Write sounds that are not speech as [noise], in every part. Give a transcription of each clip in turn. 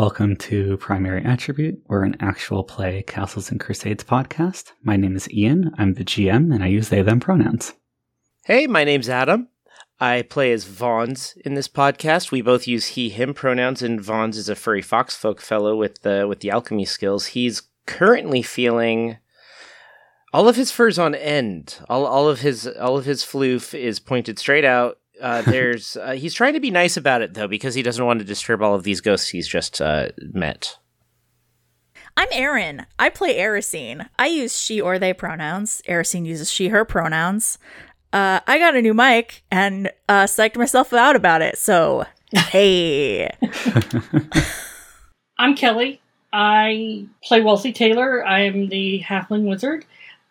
Welcome to Primary Attribute. We're an actual play Castles and Crusades podcast. My name is Ian. I'm the GM and I use they them pronouns. Hey, my name's Adam. I play as Vaughns in this podcast. We both use he him pronouns and Vaughns is a furry fox folk fellow with the with the alchemy skills. He's currently feeling all of his fur's on end. All all of his all of his floof is pointed straight out uh, there's uh, he's trying to be nice about it though because he doesn't want to disturb all of these ghosts he's just uh, met. I'm Erin. I play Erisine. I use she or they pronouns. Erisine uses she her pronouns. Uh, I got a new mic and uh, psyched myself out about it. So [laughs] hey, [laughs] I'm Kelly. I play Wellesley Taylor. I am the halfling wizard.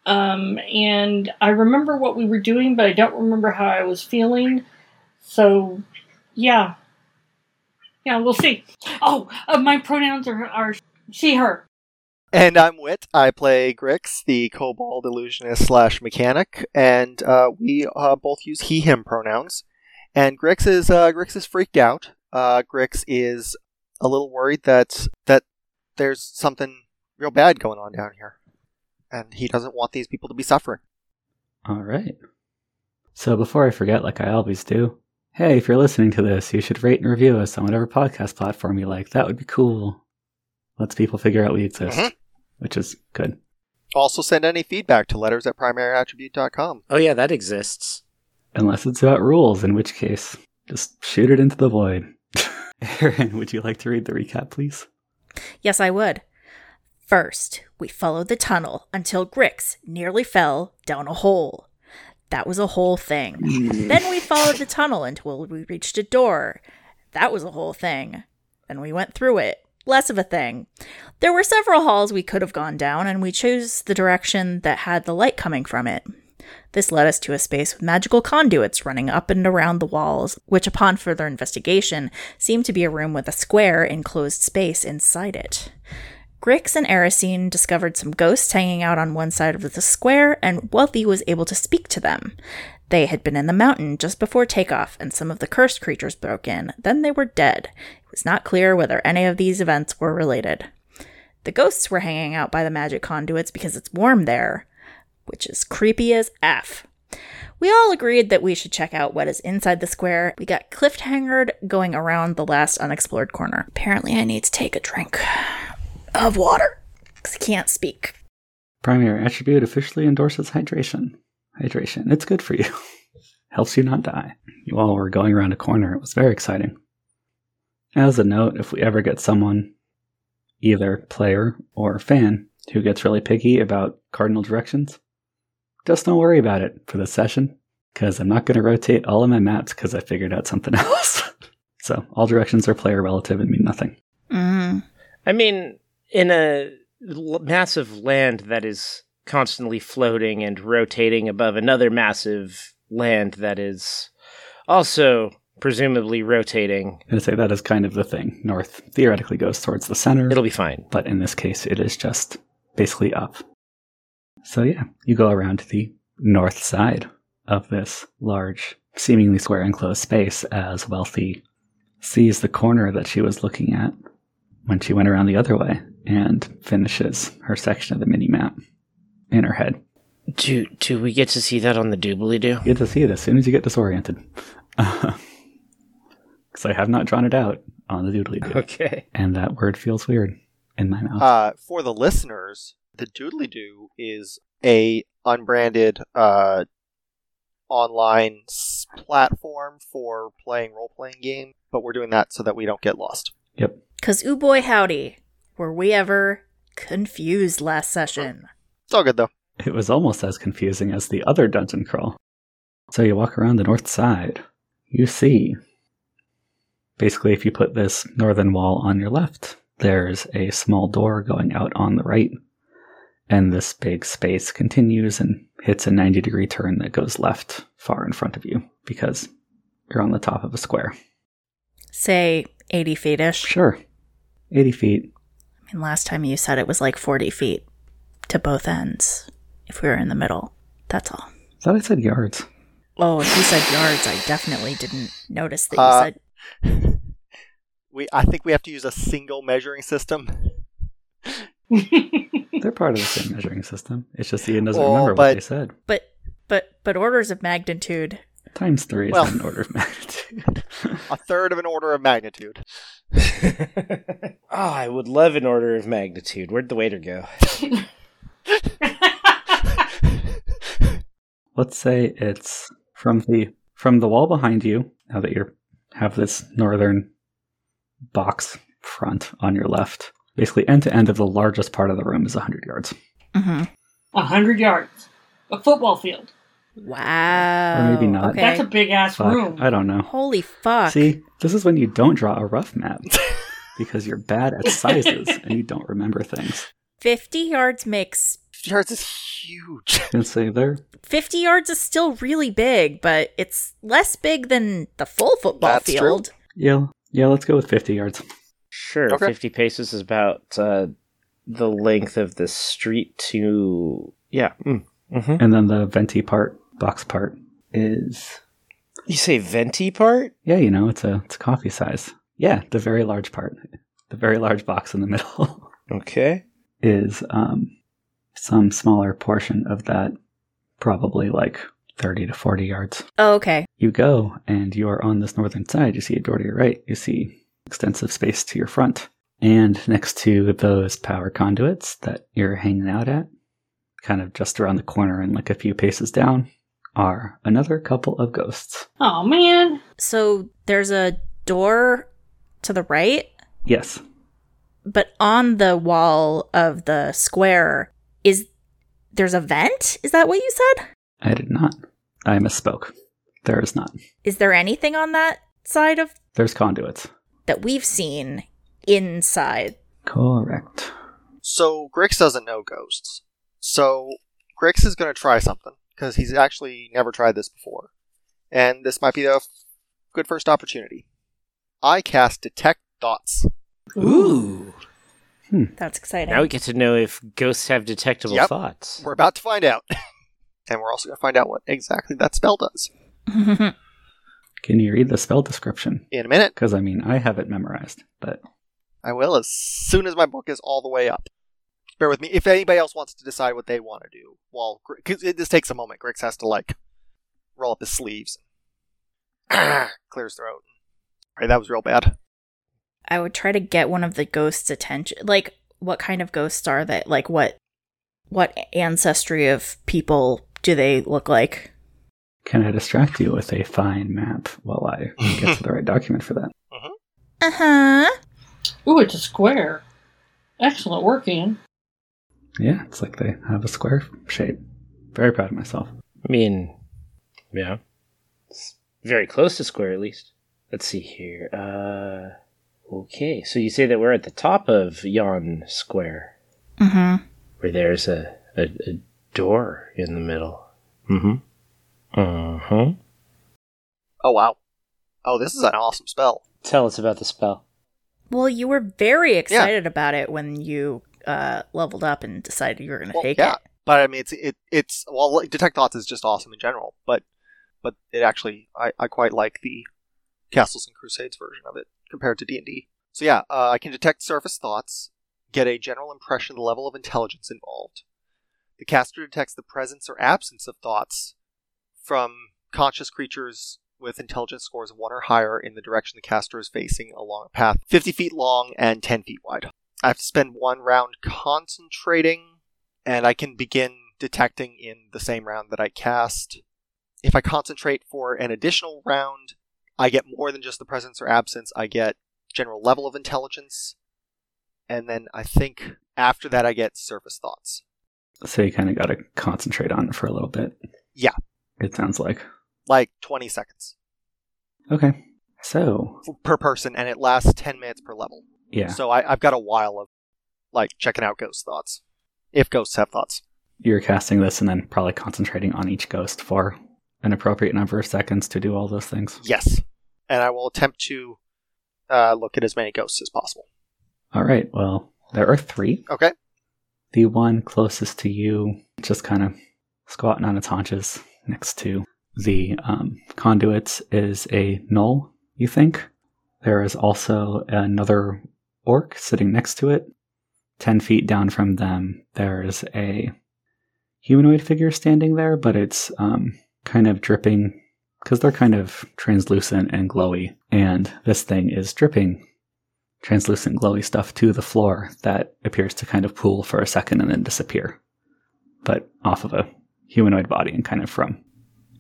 Um, and I remember what we were doing, but I don't remember how I was feeling. So, yeah. Yeah, we'll see. Oh, uh, my pronouns are, are she, her. And I'm Wit. I play Grix, the kobold illusionist slash mechanic, and uh, we uh, both use he him pronouns. And Grix is uh, Grix is freaked out. Uh, Grix is a little worried that that there's something real bad going on down here, and he doesn't want these people to be suffering. All right. So before I forget, like I always do, hey, if you're listening to this, you should rate and review us on whatever podcast platform you like. That would be cool. Lets people figure out we exist, mm-hmm. which is good. Also, send any feedback to letters at primaryattribute.com. Oh, yeah, that exists. Unless it's about rules, in which case, just shoot it into the void. [laughs] Erin, would you like to read the recap, please? Yes, I would. First, we followed the tunnel until Grix nearly fell down a hole. That was a whole thing. Mm-hmm. then we followed the tunnel until we reached a door. That was a whole thing. Then we went through it. Less of a thing. There were several halls we could have gone down, and we chose the direction that had the light coming from it. This led us to a space with magical conduits running up and around the walls, which, upon further investigation, seemed to be a room with a square enclosed space inside it. Grix and Erisine discovered some ghosts hanging out on one side of the square, and Wealthy was able to speak to them. They had been in the mountain just before takeoff, and some of the cursed creatures broke in. Then they were dead. It was not clear whether any of these events were related. The ghosts were hanging out by the magic conduits because it's warm there, which is creepy as F. We all agreed that we should check out what is inside the square. We got cliffhangered going around the last unexplored corner. Apparently, I need to take a drink of water because I can't speak. Primary attribute officially endorses hydration. Hydration. It's good for you. [laughs] Helps you not die. You all were going around a corner. It was very exciting. As a note, if we ever get someone, either player or fan, who gets really picky about cardinal directions, just don't worry about it for this session, because I'm not going to rotate all of my maps because I figured out something [laughs] else. so all directions are player relative and mean nothing. Mm. I mean, in a massive land that is constantly floating and rotating above another massive land that is also presumably rotating. i say that is kind of the thing. North theoretically goes towards the center. It'll be fine. But in this case, it is just basically up. So yeah, you go around to the north side of this large, seemingly square enclosed space as Wealthy sees the corner that she was looking at when she went around the other way and finishes her section of the mini map in her head. Do do we get to see that on the doobly doo? Get to see it as soon as you get disoriented. [laughs] Because I have not drawn it out on the doodly doo. Okay. And that word feels weird in my mouth. Uh, for the listeners, the doodly doo is a unbranded uh, online platform for playing role playing games, but we're doing that so that we don't get lost. Yep. Because, ooh boy, howdy, were we ever confused last session? It's all good though. It was almost as confusing as the other dungeon crawl. So you walk around the north side. You see. Basically, if you put this northern wall on your left, there's a small door going out on the right. And this big space continues and hits a 90 degree turn that goes left far in front of you because you're on the top of a square. Say 80 feet ish. Sure. 80 feet. I mean, last time you said it was like 40 feet to both ends if we were in the middle. That's all. I thought I said yards. Oh, if you said yards, I definitely didn't notice that you uh, said. [laughs] We I think we have to use a single measuring system. [laughs] They're part of the same measuring system. It's just Ian doesn't Well, remember but- what they said. But but but orders of magnitude. Times three is Well- not an order of magnitude. [laughs] A third of an order of magnitude. oh, [laughs] I would love an order of magnitude. Where'd the waiter go? [laughs] Let's say it's from the from the wall behind you. Now that you have this northern box front on your left, basically end to end of the largest part of the room is 100 yards. Mm-hmm. A hundred yards. A football field. Wow. Or maybe not. Okay. That's a big ass Fuck, room. I don't know. Holy fuck. See, this is when you don't draw a rough map [laughs] because you're bad at sizes [laughs] and you don't remember things. 50 yards makes 50 yards is huge. And say there, 50 yards is still really big, but it's less big than the full football That's true. field. yeah, yeah. Let's go with 50 yards. Sure, Okay. 50 paces is about uh, the length of the street to. Yeah. Mm. hmm And then the venti part, box part, is You say venti part? yeah, you know, it's a it's coffee size. Yeah, the very large part, the very large box in the middle [laughs] Okay. is um, some smaller portion of that, probably like 30 to 40 yards. Oh, okay. You go and you are on this northern side. You see a door to your right. You see extensive space to your front. And next to those power conduits that you're hanging out at, kind of just around the corner and like a few paces down, are another couple of ghosts. Oh man. So there's a door to the right, Yes. but on the wall of the square is there's a vent? Is that what you said? I did not. I misspoke. There is not. Is there anything on that side of There's conduits. that we've seen inside? Correct. So Grix doesn't know ghosts. So Grix is going to try something because he's actually never tried this before, and this might be a f- good first opportunity. I cast detect thoughts. Ooh. Hmm. That's exciting. Now we get to know if ghosts have detectable Yep. thoughts. We're about to find out, [laughs] and we're also going to find out what exactly that spell does [laughs] Can you read the spell description? in a minute. Because I mean, I have it memorized, but I will as soon as my book is all the way up. Bear with me. If anybody else wants to decide what they want to do, while because this takes a moment, Grix has to like roll up his sleeves, [clears throat] clear his throat. All right, that was real bad. I would try to get one of the ghosts' attention. Like, what kind of ghosts are they? Like, what what ancestry of people do they look like? can I distract you with a fine map while I [laughs] get to the right document for that? Uh huh. Ooh, it's a square. Excellent work, Ian. Yeah, it's like they have a square shape. Very proud of myself. I mean, yeah. It's very close to square, at least. Let's see here. Uh, okay, so you say that we're at the top of yon square, Mm-hmm. where there's a, a, a door in the middle. Mm-hmm. Uh-huh. Oh wow. Oh, this is an awesome spell. Tell us about the spell. Well, you were very excited about it when you uh, leveled up and decided you were going to Well, take yeah. it. But I mean, it's it it's well, like, detect thoughts is just awesome in general. But but it actually, I, I quite like the Castles and Crusades version of it compared to D and D. So yeah, uh, I can detect surface thoughts, get a general impression of the level of intelligence involved. The caster detects the presence or absence of thoughts from conscious creatures with intelligence scores of one or higher in the direction the caster is facing along a path 50 feet long and 10 feet wide. I have to spend one round concentrating and I can begin detecting in the same round that I cast. If I concentrate for an additional round, I get more than just the presence or absence. I get general level of intelligence, and then I think after that I get surface thoughts. So you kind of got to concentrate on it for a little bit. Yeah. It sounds like. Like 20 seconds Okay. So, per person, and it lasts 10 minutes per level. Yeah. So I, I've got a while of like checking out ghost thoughts, if ghosts have thoughts. You're casting this and then probably concentrating on each ghost for an appropriate number of seconds to do all those things. Yes, and I will attempt to uh, look at as many ghosts as possible. All right. Well, there are three. Okay. The one closest to you, just kind of squatting on its haunches next to the um, conduits, is a gnoll, you think. There is also another orc sitting next to it. Ten feet down from them, there's a humanoid figure standing there, but it's um, kind of dripping because they're kind of translucent and glowy. And this thing is dripping translucent, glowy stuff to the floor that appears to kind of pool for a second and then disappear, but off of a humanoid body and kind of from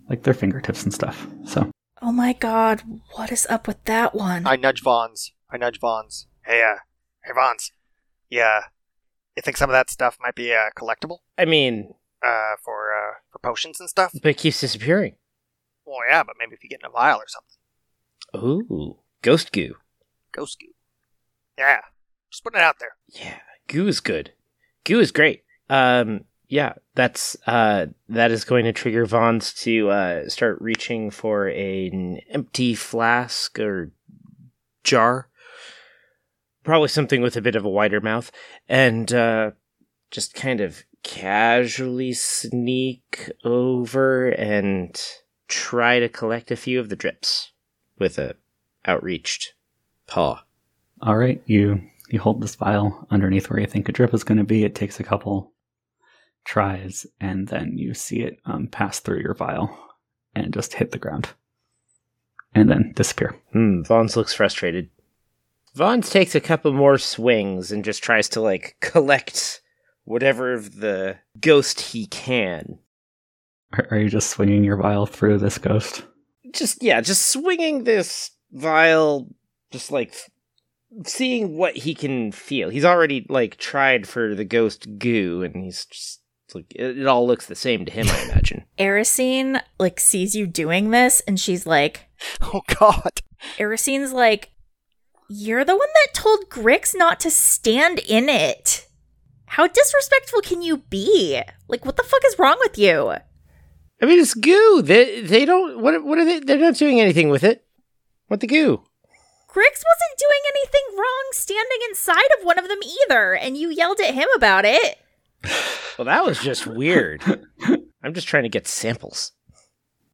like their fingertips and stuff. So Oh my god, what is up with that one? I nudge Vons. I nudge Vons. Hey, uh, hey, Vons. Yeah, you think some of that stuff might be uh, collectible? I mean, Uh, for uh, for potions and stuff. but it keeps disappearing. Well, yeah, but maybe if you get in a vial or something. Ooh, ghost goo. Ghost goo. Yeah, just putting it out there. Yeah, goo is good. Goo is great. Um, yeah, that's uh, that is going to trigger Vons to uh, start reaching for an empty flask or jar, probably something with a bit of a wider mouth, and uh, just kind of casually sneak over and try to collect a few of the drips with a outreached paw. All right, you you hold this vial underneath where you think a drip is going to be. It takes a couple tries, and then you see it um, pass through your vial and just hit the ground, and then disappear. Hmm, Vons looks frustrated. Vons takes a couple more swings and just tries to like collect whatever of the ghost he can. Are, are you just swinging your vial through this ghost? Just yeah, just swinging this vial, just like seeing what he can feel. He's already like tried for the ghost goo, and he's just like it, it all looks the same to him. I imagine. [laughs] Erisine like sees you doing this and she's like [laughs] Oh God. Erisine's like You're the one that told Grix not to stand in it. How disrespectful can you be? Like what the fuck is wrong with you? I mean, it's goo. They they don't. What what are they? They're not doing anything with it. What the goo? Grix wasn't doing anything wrong standing inside of one of them either, and you yelled at him about it. [sighs] Well, that was just weird. [laughs] I'm just trying to get samples.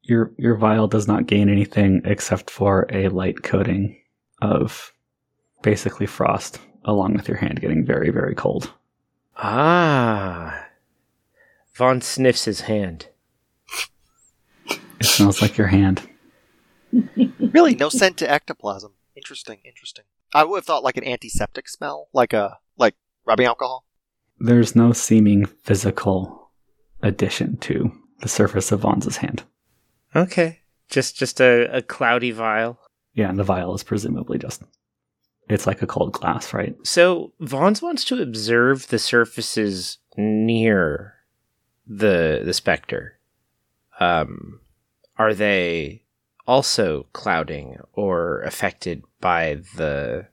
Your your vial does not gain anything except for a light coating of basically frost, along with your hand getting very very cold. Ah. Vaughn sniffs his hand. It smells like your hand. Really, no scent to ectoplasm. Interesting. Interesting. I would have thought like an antiseptic smell, like a like rubbing alcohol. There's no seeming physical addition to the surface of Vaughn's hand. Okay. Just just a, a cloudy vial. Yeah, and the vial is presumably just it's like a cold glass, right? So Vaughn's wants to observe the surfaces near the the specter. Um are they also clouding or affected by the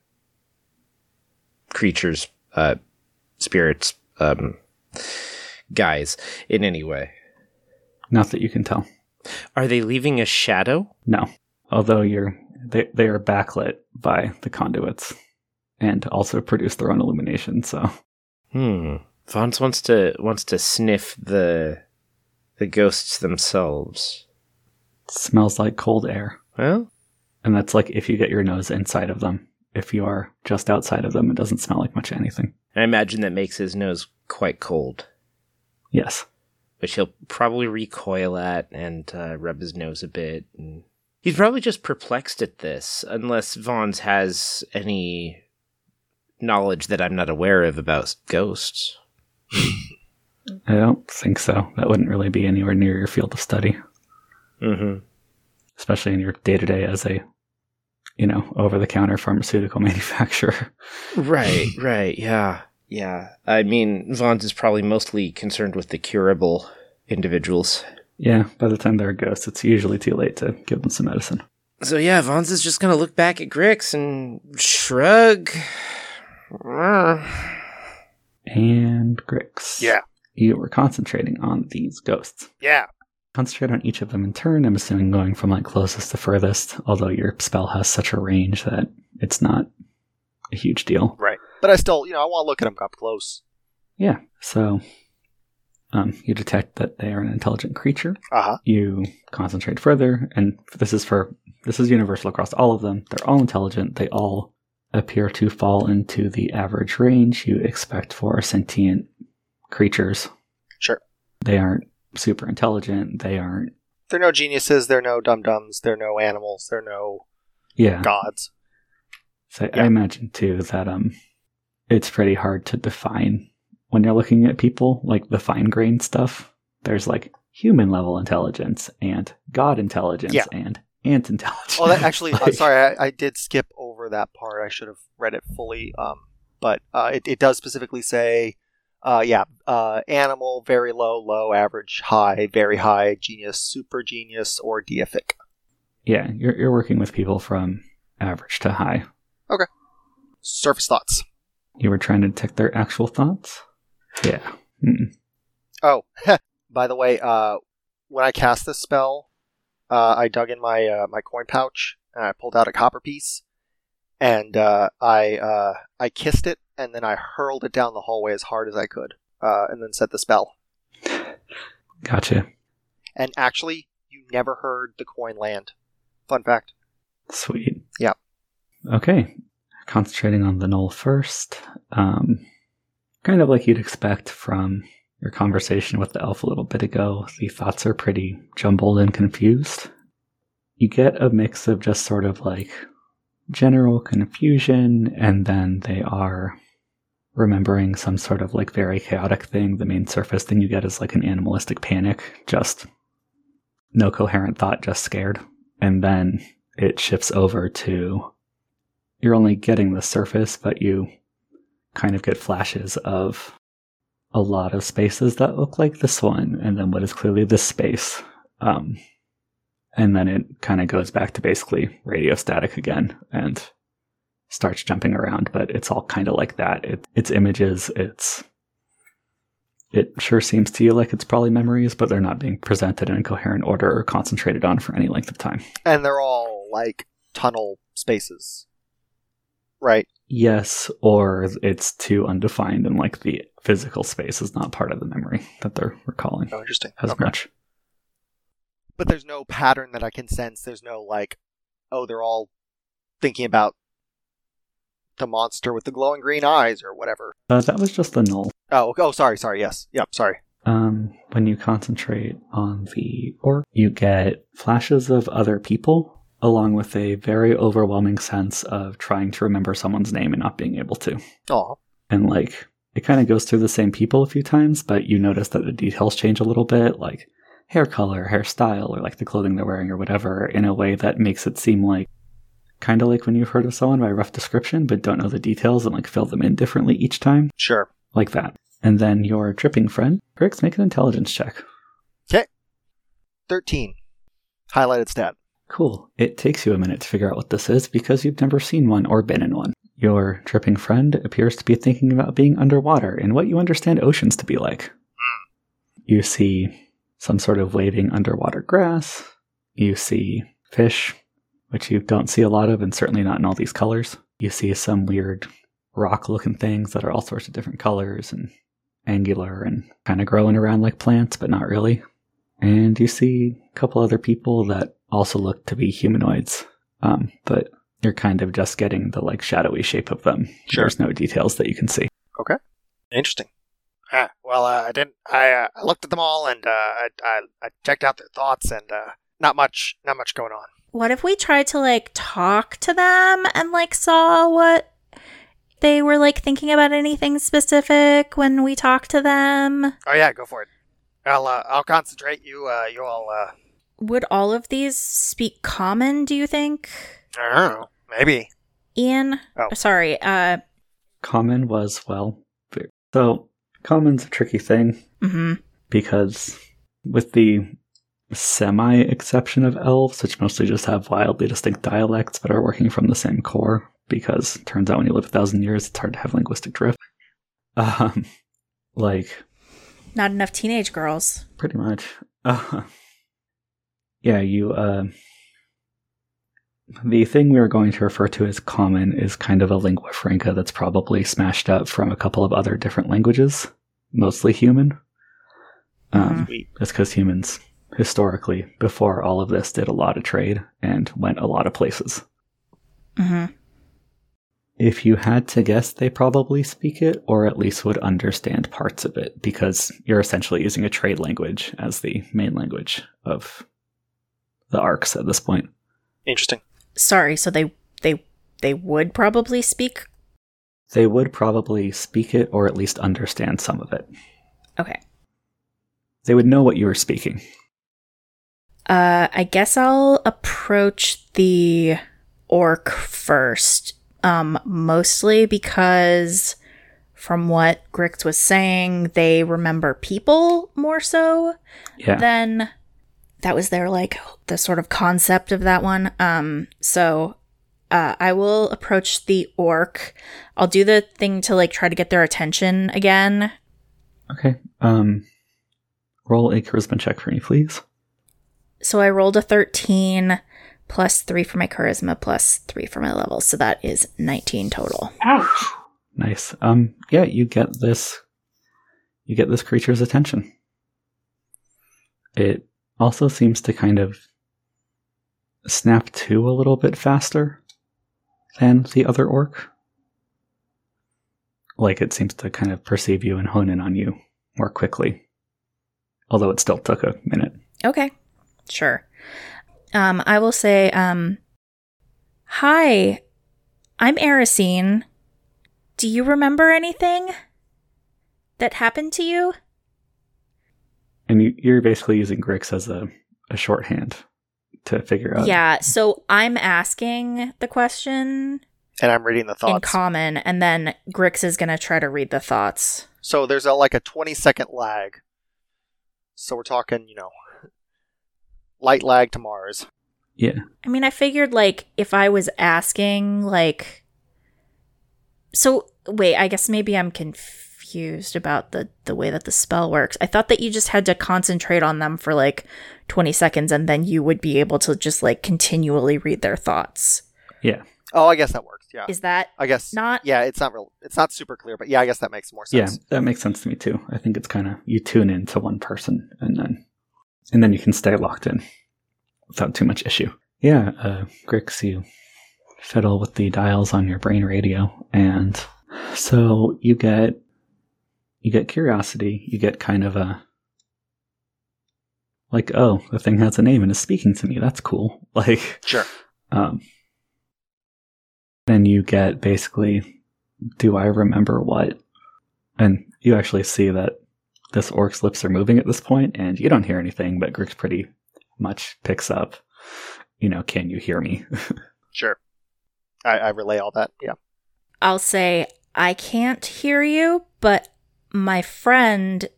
creatures uh spirits um guys in any way? Not that you can tell. Are they leaving a shadow? No. Although you're they they are backlit by the conduits and also produce their own illumination, so Hmm. Vance wants to wants to sniff the the ghosts themselves. smells like cold air. Well, And that's like if you get your nose inside of them. If you are just outside of them, it doesn't smell like much anything. I imagine that makes his nose quite cold, Yes. which he'll probably recoil at and uh, rub his nose a bit. And he's probably just perplexed at this, unless Vaughn's has any knowledge that I'm not aware of about ghosts. [laughs] I don't think so. That wouldn't really be anywhere near your field of study, Mm-hmm. especially in your day to day as a, you know, over the counter pharmaceutical [laughs] manufacturer. Right, right, yeah, yeah. I mean, Vaughn's is probably mostly concerned with the curable individuals. Yeah, by the time they're a ghost, it's usually too late to give them some medicine. So yeah, Vaughn's is just gonna look back at Grix and shrug. And Grix. Yeah. You were concentrating on these ghosts. Yeah. Concentrate on each of them in turn. I'm assuming going from like closest to furthest, although your spell has such a range that it's not a huge deal. Right. But I still, you know, I want to look at them up close. Yeah. So um, you detect that they are an intelligent creature. Uh huh. You concentrate further, and this is for this is universal across all of them. They're all intelligent. They all appear to fall into the average range you expect for sentient creatures. Sure. They aren't super intelligent. They aren't. They're no geniuses. They're no dum dums. They're no animals. They're no Yeah. gods. So Yeah. I imagine too that um, it's pretty hard to define when you're looking at people like the fine grained stuff. There's like human level intelligence and god intelligence Yeah. and ant intelligence. Oh, that [laughs] actually. Like- sorry, I, I did skip over that part. I should have read it fully. Um, but uh, it, it does specifically say, uh, yeah, uh, animal, very low, low, average, high, very high, genius, super genius, or deific. Yeah, you're you're working with people from average to high. Okay. Surface thoughts. You were trying to detect their actual thoughts. Yeah. Mm. Oh, [laughs] by the way, uh, when I cast this spell, uh, I dug in my uh, my coin pouch and I pulled out a copper piece, and uh, I uh, I kissed it and then I hurled it down the hallway as hard as I could, uh, and then said the spell. Gotcha. And actually, you never heard the coin land. Fun fact. Sweet. Yeah. Okay. Concentrating on the gnoll first. Um, kind of like you'd expect from your conversation with the elf a little bit ago, the thoughts are pretty jumbled and confused. You get a mix of just sort of like general confusion, and then they are remembering some sort of like very chaotic thing. The main surface thing you get is like an animalistic panic, just no coherent thought, just scared. And then it shifts over to you're only getting the surface, but you kind of get flashes of a lot of spaces that look like this one, and then what is clearly this space. Um, and then it kind of goes back to basically radio static again and starts jumping around, but it's all kind of like that. It, it's images, it's. It sure seems to you like it's probably memories, but they're not being presented in a coherent order or concentrated on for any length of time. And they're all like tunnel spaces. Right. Yes, or it's too undefined and like the physical space is not part of the memory that they're recalling Oh, interesting. as Okay. much. But there's no pattern that I can sense. There's no like, oh, they're all thinking about the monster with the glowing green eyes or whatever. Uh, that was just the gnoll. Oh, oh, sorry, sorry. Yes, yep, sorry. Um, when you concentrate on the orc, you get flashes of other people, along with a very overwhelming sense of trying to remember someone's name and not being able to. Oh, And like, it kind of goes through the same people a few times, but you notice that the details change a little bit, like hair color, hairstyle, or like the clothing they're wearing or whatever, in a way that makes it seem like kind of like when you've heard of someone by rough description, but don't know the details and like fill them in differently each time, sure. like that. And then your dripping friend, Grix, make an intelligence check. Okay. Thirteen. Highlighted stat. Cool. It takes you a minute to figure out what this is because you've never seen one or been in one. Your dripping friend appears to be thinking about being underwater and what you understand oceans to be like. Hmm. You see some sort of waving underwater grass. You see fish, which you don't see a lot of, and certainly not in all these colors. You see some weird rock looking things that are all sorts of different colors and angular and kind of growing around like plants, but not really. And you see a couple other people that also look to be humanoids, um, but you're kind of just getting the like shadowy shape of them. Sure. There's no details that you can see. Okay, interesting. Ah, well, uh, I didn't. I, uh, I looked at them all and uh, I, I I checked out their thoughts and uh, not much not much going on. What if we tried to like talk to them and like saw what they were like thinking about anything specific when we talked to them? Oh yeah, go for it. I'll uh, I'll concentrate. You uh, you all uh, Would all of these speak common, do you think? I don't know. Maybe. Ian? Oh. Sorry, uh Common was, well, so common's a tricky thing mhm. because with the semi exception of elves, which mostly just have wildly distinct dialects but are working from the same core, because it turns out when you live a thousand years, it's hard to have linguistic drift. Um, like, not enough teenage girls. pretty much. Uh, yeah, you, uh, the thing we are going to refer to as common is kind of a lingua franca that's probably smashed up from a couple of other different languages, mostly human. Um, Sweet. Just because humans historically, before all of this, did a lot of trade and went a lot of places. hmm If you had to guess, they probably speak it, or at least would understand parts of it, because you're essentially using a trade language as the main language of the arcs at this point. Interesting. Sorry, so they they they would probably speak. They would probably speak it, or at least understand some of it. Okay. They would know what you were speaking. Uh, I guess I'll approach the orc first. Um, mostly because from what Grix was saying, they remember people more so Yeah. than that was their like the sort of concept of that one. Um, so uh, I will approach the orc. I'll do the thing to like try to get their attention again. okay. Um, roll a charisma check for me, please. So I rolled a 13 plus 3 for my charisma plus 3 for my level. So that is 19 total. Ouch. Nice. Um, yeah, you get this. You get this creature's attention. It also seems to kind of snap to a little bit faster than the other orc. Like it seems to kind of perceive you and hone in on you more quickly. Although it still took a minute. Okay. Sure. Um, I will say, um, Hi, I'm Erisine. Do you remember anything that happened to you? And you, you're basically using Grix as a, a shorthand to figure out. yeah, so I'm asking the question And I'm reading the thoughts. in common, and then Grix is going to try to read the thoughts. so there's a, like a 20 second lag. So we're talking, you know, light lag to Mars. Yeah. I mean, I figured like if I was asking like So wait, I guess maybe I'm confused about the the way that the spell works. I thought that you just had to concentrate on them for like 20 seconds and then you would be able to just like continually read their thoughts. Yeah. Oh, I guess that works. Yeah. Is that I guess not Yeah, it's not real. It's not super clear, but yeah, I guess that makes more sense. Yeah, that makes sense to me too. I think it's kind of you tune in to one person and then and then you can stay locked in without too much issue. Yeah, uh, Grix, you fiddle with the dials on your brain radio, and so you get you get curiosity. You get kind of a like, oh, the thing has a name and is speaking to me. That's cool. [laughs] Like, Sure. um, then you get basically, do I remember what? And you actually see that this orc's lips are moving at this point, and you don't hear anything, but Grix pretty much picks up, you know, can you hear me? [laughs] Sure. I, I relay all that. Yeah. I'll say I can't hear you, but my friend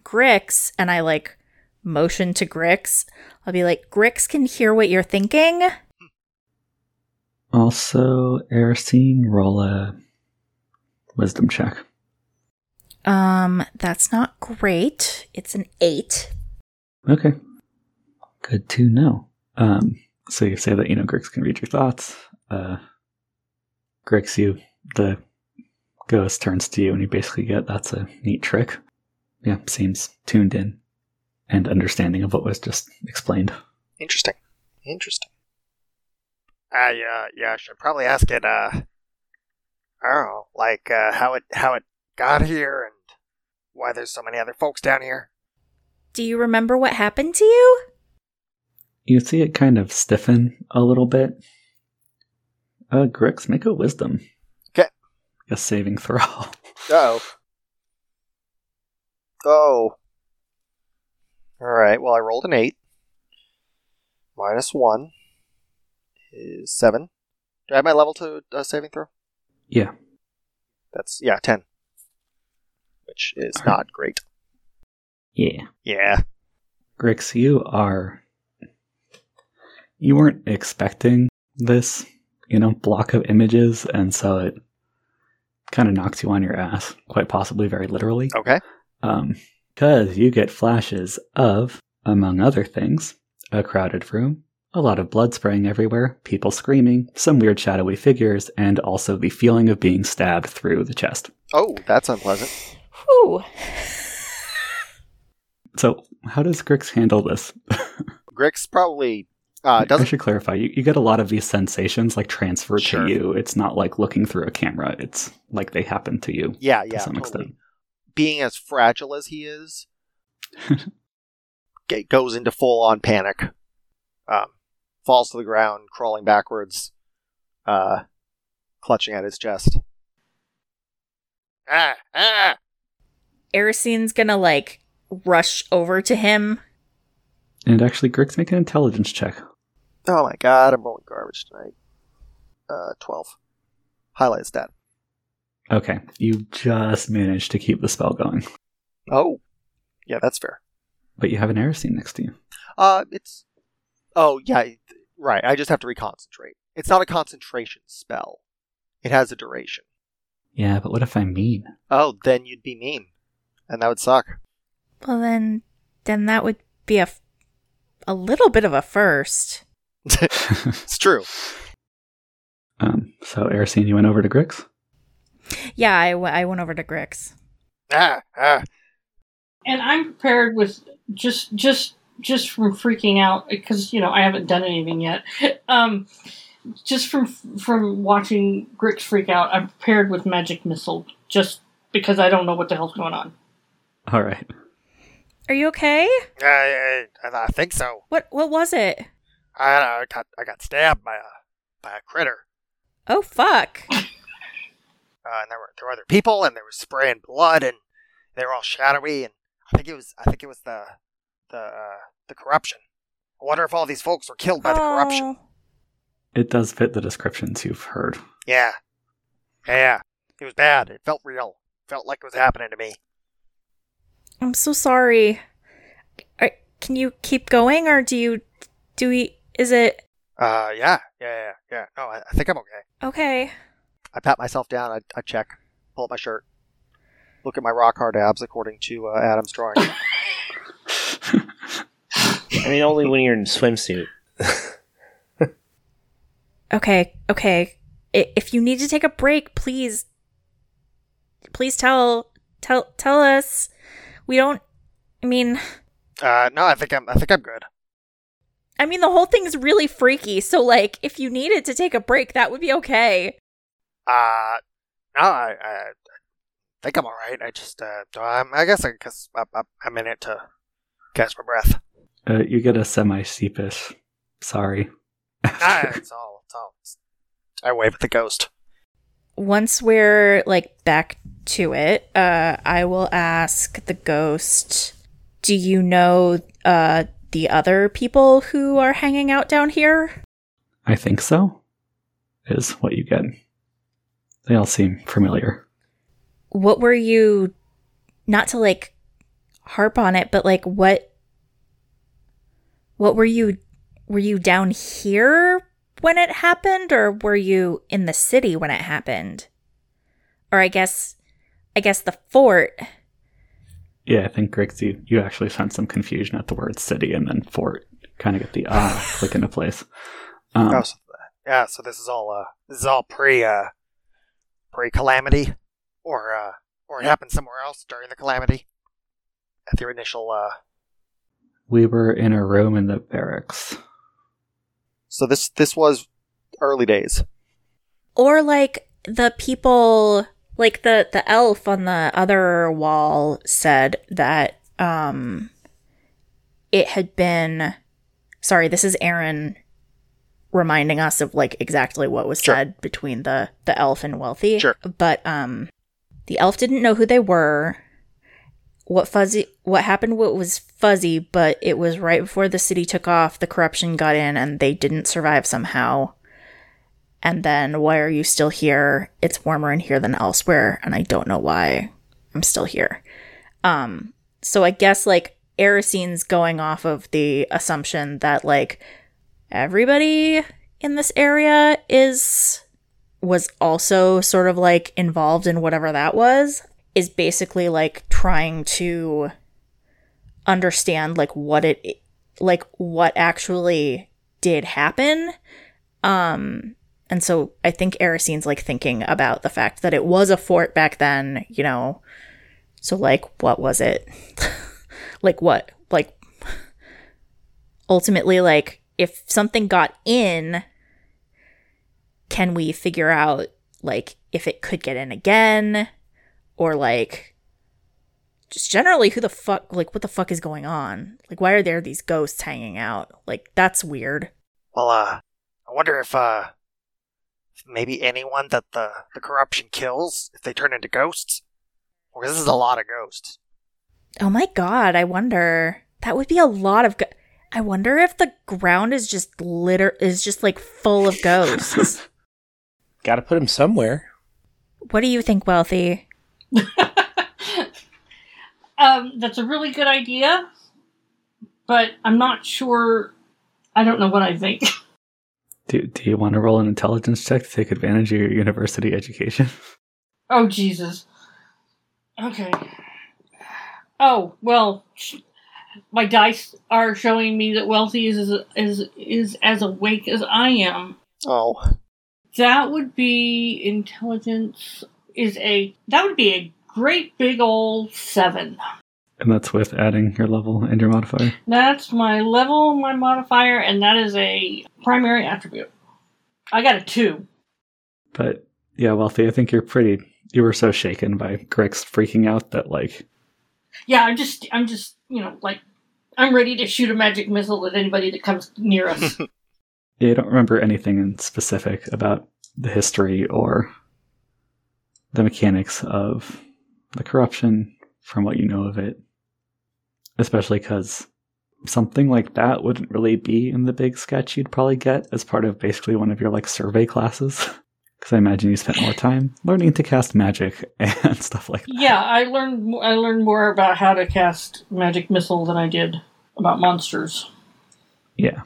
Grix and I like motion to Grix. I'll be like, Grix can hear what you're thinking. also, Erisine, roll a wisdom check. Um, that's not great. It's an eight. Okay. Good to know. Um, so you say that, you know, Grix can read your thoughts. Uh, Grix, you, the ghost turns to you and you basically get that's a neat trick. Yeah, seems tuned in and understanding of what was just explained. Interesting. Interesting. I uh yeah, I should probably ask it uh I don't know, like uh how it how it got here and why there's so many other folks down here. Do you remember what happened to you? You see it kind of stiffen a little bit. Uh, Grix, make a wisdom. A saving throw. [laughs] Oh. Oh. Alright, well I rolled an eight. Minus one is seven. Do I have my level to uh, saving throw? yeah. That's yeah, ten. Which is not great. Yeah. Yeah. Grix, you are. You weren't expecting this, you know, block of images, and so it kind of knocks you on your ass, quite possibly very literally. Okay. Um, because you get flashes of, among other things, a crowded room, a lot of blood spraying everywhere, people screaming, some weird shadowy figures, and also the feeling of being stabbed through the chest. Oh, that's unpleasant. Whew. So, how does Grix handle this? [laughs] Grix probably uh, I doesn't. should clarify. You, you get a lot of these sensations like transferred Sure. to you. It's not like looking through a camera. It's like they happen to you Yeah, to yeah, some totally. extent. Being as fragile as he is, [laughs] g- goes into full on panic. Um, falls to the ground, crawling backwards, uh, clutching at his chest. Ah, ah! Erisine's gonna like rush over to him. And actually, Grix, make an intelligence check. Oh my god, I'm rolling garbage tonight. Uh, 12. Highlight stat. Okay, you just managed to keep the spell going, Oh, yeah, that's fair. but you have an Erisine next to you. Uh, it's. Oh, yeah, right. I just have to reconcentrate. It's not a concentration spell, it has a duration. Yeah, but what if I'm mean? Oh, then you'd be mean. And that would suck. Well, then, then that would be a, a little bit of a first. [laughs] It's true. um, so, Erisine, you went over to Grix? Yeah, I, w- I went over to Grix. Ah, ah. and I'm prepared with just just just from freaking out because you know I haven't done anything yet. [laughs] Um, just from from watching Grix freak out, I'm prepared with magic missile just because I don't know what the hell's going on. All right. Are you okay? I, I, I think so. What what was it? I, I got I got stabbed by a by a critter. Oh fuck. [laughs] Uh, and there were there were other people, and they were spraying blood, and they were all shadowy, and I think it was I think it was the the uh, the corruption. I wonder if all these folks were killed by the corruption. Oh. It does fit the descriptions you've heard. Yeah, yeah, it was bad. It felt real. It Felt like it was happening to me. I'm so sorry. Are, can you keep going, or do you do we? Is it Uh, yeah, yeah, yeah, yeah. No, I, I think I'm okay. okay? I pat myself down. I, I check, pull up my shirt, look at my rock hard abs according to uh, Adam's drawing. [laughs] I mean, only when you're in a swimsuit. Okay, okay. I- If you need to take a break, please, please tell tell tell us. We don't. I mean, uh, no, I think I'm I think I'm good. I mean, the whole thing's really freaky. So, like, if you needed to take a break, that would be okay. Uh, no, I, I think I'm all right. I just uh, I'm, I guess I guess I, I, I'm in it to catch my breath. Uh, you get a semi sheepish. Sorry. ah, [laughs] it's all it's all. I wave at the ghost. Once we're like back to it, uh, I will ask the ghost. Do you know uh the other people who are hanging out down here? I think so. Is what you get. They all seem familiar. what were you not to like harp on it but like what what were you were you down here when it happened or were you in the city when it happened or i guess i guess the fort Yeah, I think Grix, you, you actually sense some confusion at the word city and then fort. Kind of get the ah [laughs] click into place. Um, oh, so, yeah. So this is all uh this is all pre uh pre calamity, or uh or it happened somewhere else during the calamity. At your initial uh. We were in a room in the barracks. So this this was early days. or like the people like the the elf on the other wall said that um it had been sorry this is Erin reminding us of like exactly what was Sure. said between the the elf and wealthy Sure. but um the elf didn't know who they were what fuzzy what happened what was fuzzy but it was right before the city took off the corruption got in and they didn't survive somehow and then why are you still here? It's warmer in here than elsewhere and i don't know why i'm still here. Um so i guess like erisine's going off of the assumption that like everybody in this area is was also sort of like involved in whatever that was is basically like trying to understand like what it like what actually did happen. Um and so I think Erisine's like thinking about the fact that it was a fort back then, you know. So like what was it? [laughs] Like what? Like ultimately like if something got in can we figure out like if it could get in again or like just generally who the fuck like what the fuck is going on like why are there these ghosts hanging out like that's weird Well, uh, I wonder if, uh, maybe anyone that the, the corruption kills, if they turn into ghosts. Because this is a lot of ghosts. oh my god i wonder that would be a lot of go- i wonder if the ground is just litter is just like full of ghosts [laughs] Got to put him somewhere. what do you think wealthy [laughs] um, that's a really good idea, but I'm not sure. I don't know what I think. [laughs] Do, do you want to roll an intelligence check to take advantage of your university education? [laughs] Oh Jesus. Okay. Oh well, my dice are showing me that Wealthy is is is as awake as I am. Oh. That would be intelligence. Is a that would be a great big old seven. And that's with adding your level and your modifier. That's my level, my modifier, and that is a primary attribute. I got a two. But yeah, Wealthy, I think you're pretty. You were so shaken by Grix's freaking out that, like, Yeah, I'm just, I'm just, you know, like, I'm ready to shoot a magic missile at anybody that comes near us. [laughs] yeah, you don't remember anything in specific about the history or the mechanics of the corruption from what you know of it. Especially because something like that wouldn't really be in the big sketch you'd probably get as part of basically one of your like survey classes. [laughs] Because I imagine you spent more time learning to cast magic [laughs] and stuff like that. yeah, I learned, I learned more about how to cast magic missile than I did about monsters. Yeah.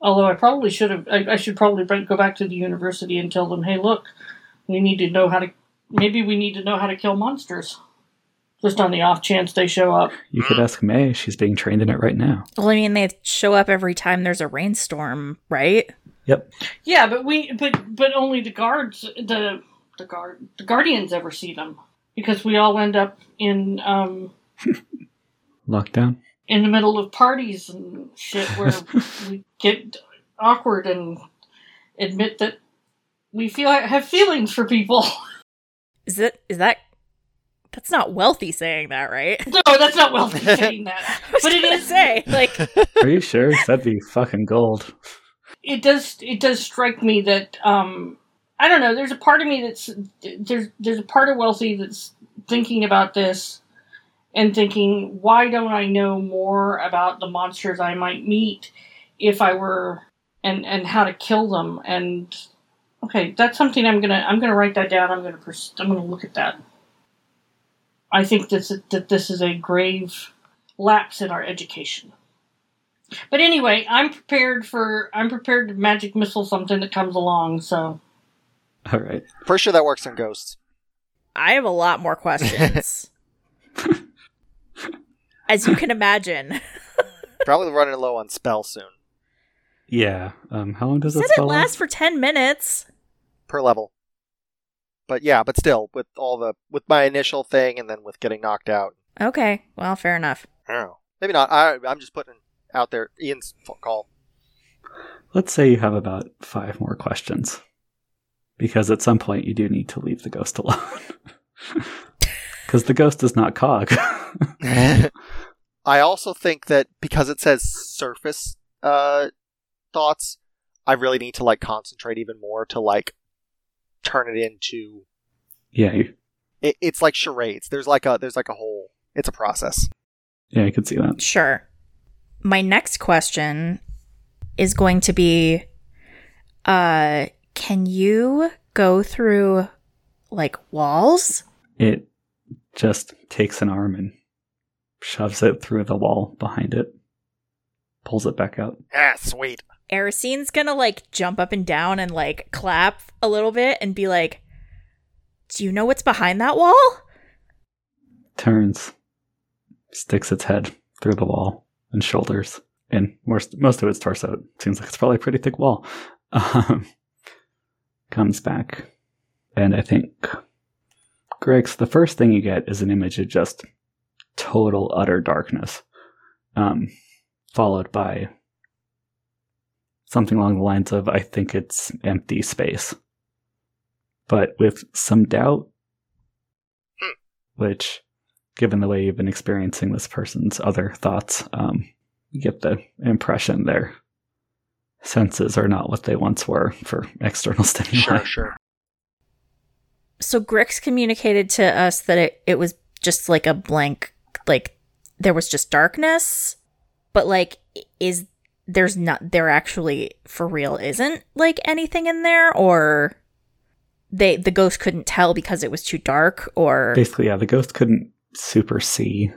Although I probably should have, I, I should probably go back to the university and tell them, hey, look, we need to know how to, maybe we need to know how to kill monsters. Just on the off chance they show up. You could ask May. She's being trained in it right now. well i mean they show up every time there's a rainstorm right Yep. Yeah, but we, but but only the guards, the the guard, the guardians ever see them because we all end up in um [laughs] Lockdown. in the middle of parties and shit where [laughs] we get awkward and admit that we feel have feelings for people. [laughs] is that is that that's not wealthy saying that right [laughs] No, that's not wealthy [laughs] saying that, I was but it is gonna say like [laughs] Are you sure? That'd be fucking gold. It does. It does strike me that um I don't know. There's a part of me that's there's there's a part of wealthy that's thinking about this and thinking, why don't I know more about the monsters I might meet if I were and and how to kill them and okay, that's something I'm gonna I'm gonna write that down. I'm gonna pers- I'm gonna look at that. I think that that this is a grave lapse in our education. But anyway, I'm prepared for I'm prepared to magic missile something that comes along. So All right. Pretty sure that works on ghosts. i have a lot more questions [laughs] as you can imagine [laughs] Probably running low on spell soon. Yeah. Um. How long does said it it spell? last? lasts for 10 minutes per level. But yeah, but still, with all the with my initial thing and then with getting knocked out, okay well fair enough I don't know. Maybe not. I I'm just putting out there Ian's f- call. Let's say you have about five more questions, because at some point you do need to leave the ghost alone. [laughs] Because the ghost is not Cog. [laughs] I also think that because it says surface uh, thoughts, I really need to like concentrate even more to like turn it into. yeah. You, It, it's like charades. There's like a there's like a whole. It's a process. yeah. I could see that. Sure. My next question is going to be uh can you go through like walls? It just takes an arm and shoves it through the wall behind it, pulls it back out. Ah, sweet. Erisine's gonna like jump up and down and like clap a little bit and be like, Do you know what's behind that wall? Turns, sticks its head through the wall and shoulders, and most most of its torso. It seems like it's probably a pretty thick wall. Um, comes back, and I think Grix the first thing you get is an image of just total utter darkness, um, followed by something along the lines of, I think it's empty space. But with some doubt, which, given the way you've been experiencing this person's other thoughts, um, you get the impression their senses are not what they once were for external [laughs] stimuli. Sure, sure. So Grix communicated to us that it, it was just like a blank, like there was just darkness, but like is there's not there actually for real isn't like anything in there or they the ghost couldn't tell because it was too dark or Basically, yeah, the ghost couldn't super see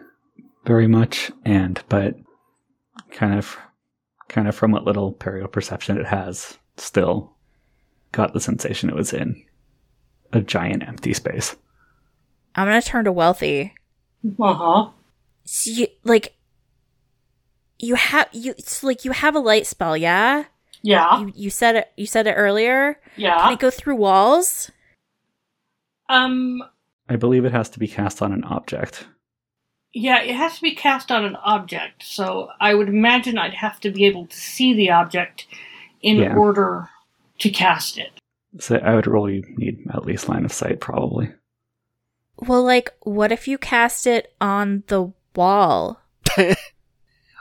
very much, and but kind of, kind of from what little perio perception it has, still got the sensation it was in a giant empty space. I'm gonna turn to Wealthy. Uh huh. see like you have you it's like you have a light spell, yeah? Yeah. You you said it you said it earlier. Yeah. Can it go through walls? Um. I believe it has to be cast on an object. Yeah, it has to be cast on an object, so I would imagine I'd have to be able to see the object in Yeah. order to cast it. So I would really need at least line of sight, probably. Well, like what if you cast it on the wall? [laughs]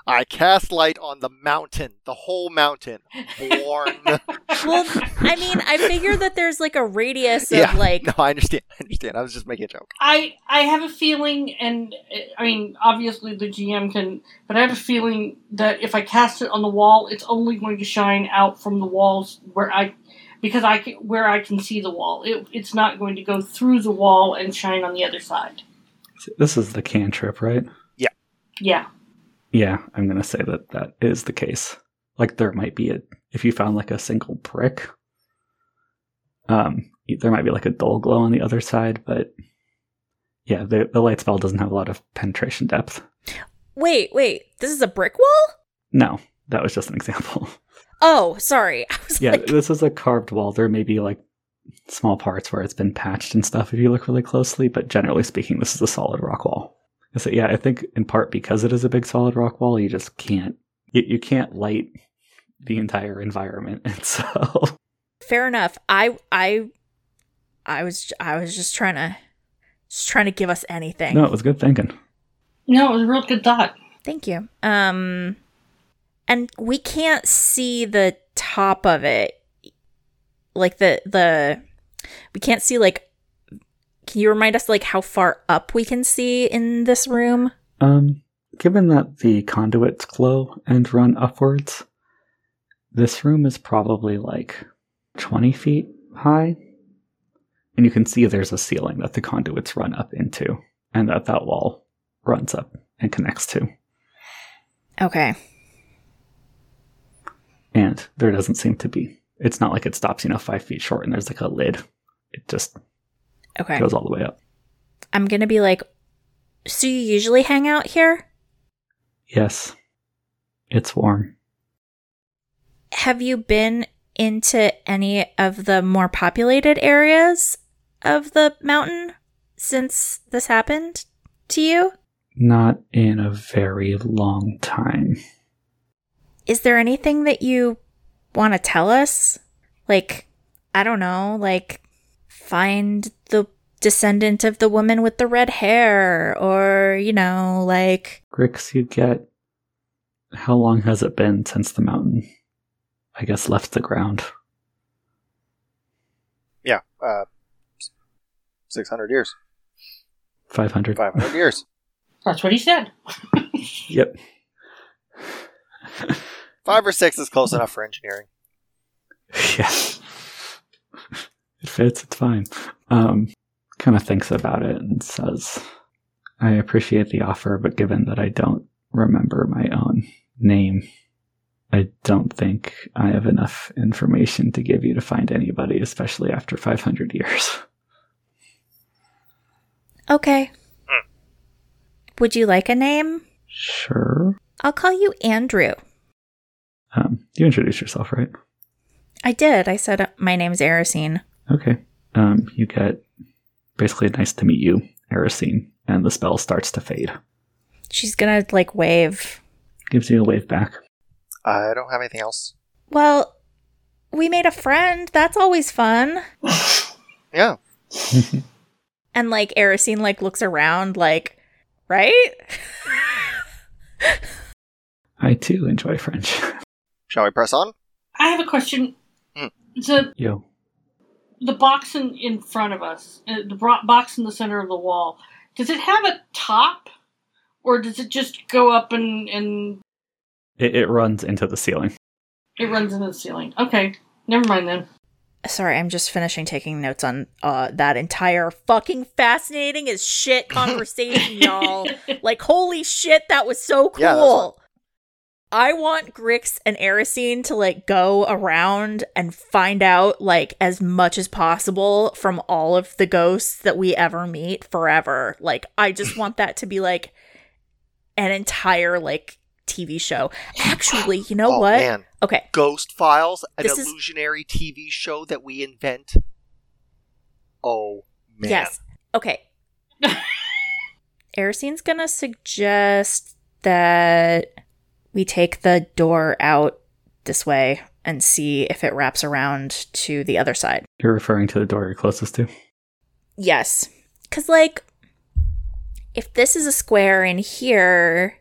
I cast light on the mountain, the whole mountain. Born. [laughs] Well, I mean, I figure that there's like a radius of yeah, like no, I understand. I understand. I was just making a joke. I I have a feeling, and I mean, obviously the GM can, but I have a feeling that if I cast it on the wall, it's only going to shine out from the walls where I, because I can, where I can see the wall. It, it's not going to go through the wall and shine on the other side. This is the cantrip, right? Yeah. Yeah, I'm going to say that that is the case. Like there might be a if you found like a single brick, um, there might be like a dull glow on the other side, but yeah, the the light spell doesn't have a lot of penetration depth. Wait, wait. This is a brick wall? No, that was just an example. [laughs] Oh, sorry. [laughs] I was yeah, like this is a carved wall. There may be like small parts where it's been patched and stuff if you look really closely, but generally speaking, this is a solid rock wall. So yeah, I think in part because it is a big solid rock wall, you just can't you, you can't light the entire environment, [laughs] and so fair enough. I I I was I was just trying to just trying to give us anything. no, it was good thinking. No, it was a real good thought. Thank you. Um and we can't see the top of it. Like the the we can't see like can you remind us like how far up we can see in this room? Um, given that the conduits glow and run upwards, this room is probably like 20 feet high. And you can see there's a ceiling that the conduits run up into, and that that wall runs up and connects to. Okay. And there doesn't seem to be, it's not like it stops, you know, five feet short and there's like a lid. It just Okay. goes all the way up. I'm going to be like so you usually hang out here? Yes, it's warm. Have you been into any of the more populated areas of the mountain since this happened to you? Not in a very long time. Is there anything that you want to tell us? Like, I don't know, like find the descendant of the woman with the red hair or, you know, like Grix, you get. How long has it been since the mountain, I guess, left the ground? Yeah, uh, 600 years. 500? 500 years. [laughs] That's what he said. Yep. Five or six is close enough for engineering. [laughs] yeah. It fits, it's fine. Um, kind of thinks about it and says, I appreciate the offer, but given that I don't remember my own name, I don't think I have enough information to give you to find anybody, especially after 500 years. Okay. Would you like a name? Sure. I'll call you Andrew. Um, you introduced yourself, right? I did. I said uh, my name's Erisine. Okay. Um, you get basically nice to meet you, Erisine, and the spell starts to fade. She's gonna like wave Gives you a wave back. I don't have anything else. Well, we made a friend. That's always fun. [laughs] Yeah. [laughs] And like Erisine like looks around like, right? [laughs] I too enjoy French. Shall we press on? I have a question. Hmm. The Yo. The box in, in front of us, uh, the box in the center of the wall, does it have a top, or does it just go up and and It, it runs into the ceiling. it runs into the ceiling? Okay, never mind then. Sorry, I'm just finishing taking notes on uh that entire fucking fascinating as shit [laughs] conversation, y'all. Like holy shit, that was so cool. Yeah, that's fun. I want Grix and Erisine to like go around and find out like as much as possible from all of the ghosts that we ever meet forever. Like I just want that to be like an entire like TV show. Actually, you know oh what? man, Okay. Ghost Files, an This is- illusionary TV show that we invent. Oh man. Yes. Okay. [laughs] Erisine's gonna suggest that we take the door out this way and see if it wraps around to the other side. You're referring to the door you're closest to. Yes. Cause like if this is a square in here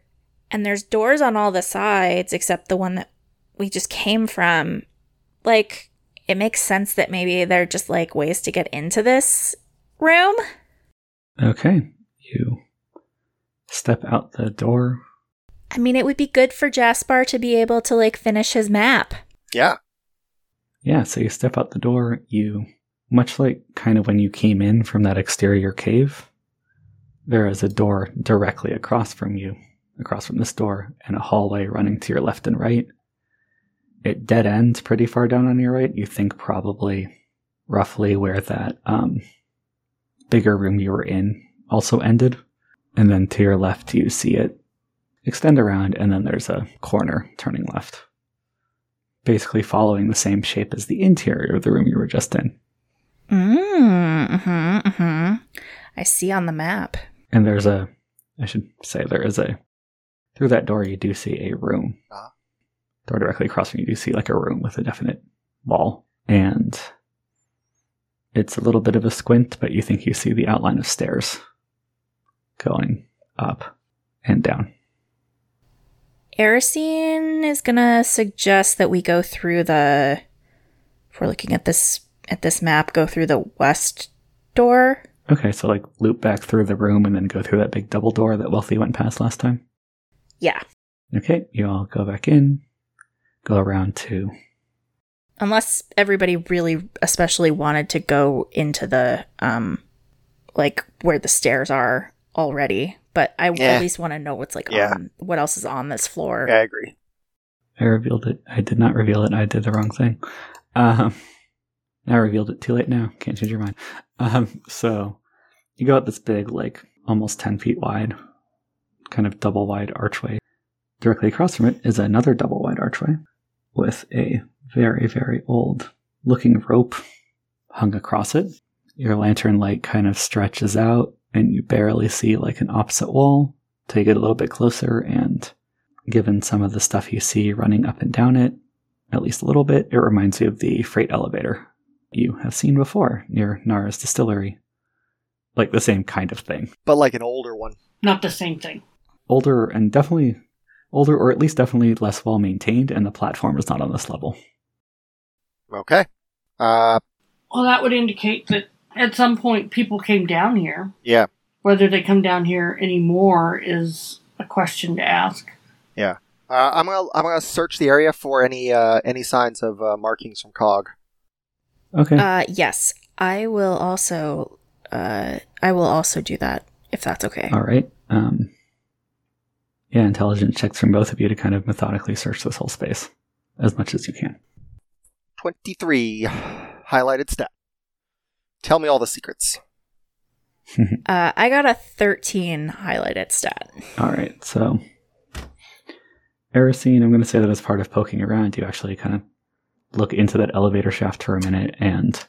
and there's doors on all the sides except the one that we just came from, like it makes sense that maybe they're just like ways to get into this room. Okay. You step out the door. I mean, it would be good for Jasper to be able to like finish his map. Yeah. Yeah, so you step out the door. You, much like kind of when you came in from that exterior cave, there is a door directly across from you, across from this door, and a hallway running to your left and right. It dead ends pretty far down on your right. You think probably roughly where that um, bigger room you were in also ended. And then to your left, you see it extend around, and then there's a corner turning left basically following the same shape as the interior of the room you were just in. Mm, mm-hmm, mm-hmm. I see on the map. And there's a, I should say, there is a, through that door, you do see a room. Ah. Door directly across from you, you do see like a room with a definite wall. And it's a little bit of a squint, but you think you see the outline of stairs going up and down. Erisine is gonna suggest that we go through the. If we're looking at this at this map, go through the west door. Okay, so like loop back through the room and then go through that big double door that Wealthy went past last time. Yeah, Okay, you all go back in, go around to unless everybody really, especially wanted to go into the um, like where the stairs are already. But I Yeah. at least want to know what's like Yeah. on what else is on this floor. Yeah, I agree. I revealed it. I did not reveal it. I did the wrong thing. Um, I revealed it too late now. Can't change your mind. Um, so you go out this big, like almost 10 feet wide, kind of double wide archway. Directly across from it is another double wide archway with a very, very old looking rope hung across it. Your lantern light kind of stretches out and you barely see like an opposite wall till you get a little bit closer and given some of the stuff you see running up and down it, at least a little bit, it reminds you of the freight elevator you have seen before near Nara's distillery. Like the same kind of thing. But like an older one. Not the same thing. Older and definitely older, or at least definitely less well maintained, and the platform is not on this level. Okay. Uh, Well, that would indicate that at some point people came down here. yeah. Whether they come down here anymore is a question to ask. Yeah. Uh, I'm gonna I'm gonna search the area for any uh, any signs of uh, markings from Cog. Okay. Uh, yes, I will also. Uh, I will also do that if that's okay. All right. Um, yeah, intelligence checks from both of you to kind of methodically search this whole space as much as you can. Twenty three highlighted stat. Tell me all the secrets. [laughs] Uh, I got a thirteen highlighted stat. All right, so Erisine, I'm going to say that as part of poking around, you actually kind of look into that elevator shaft for a minute, and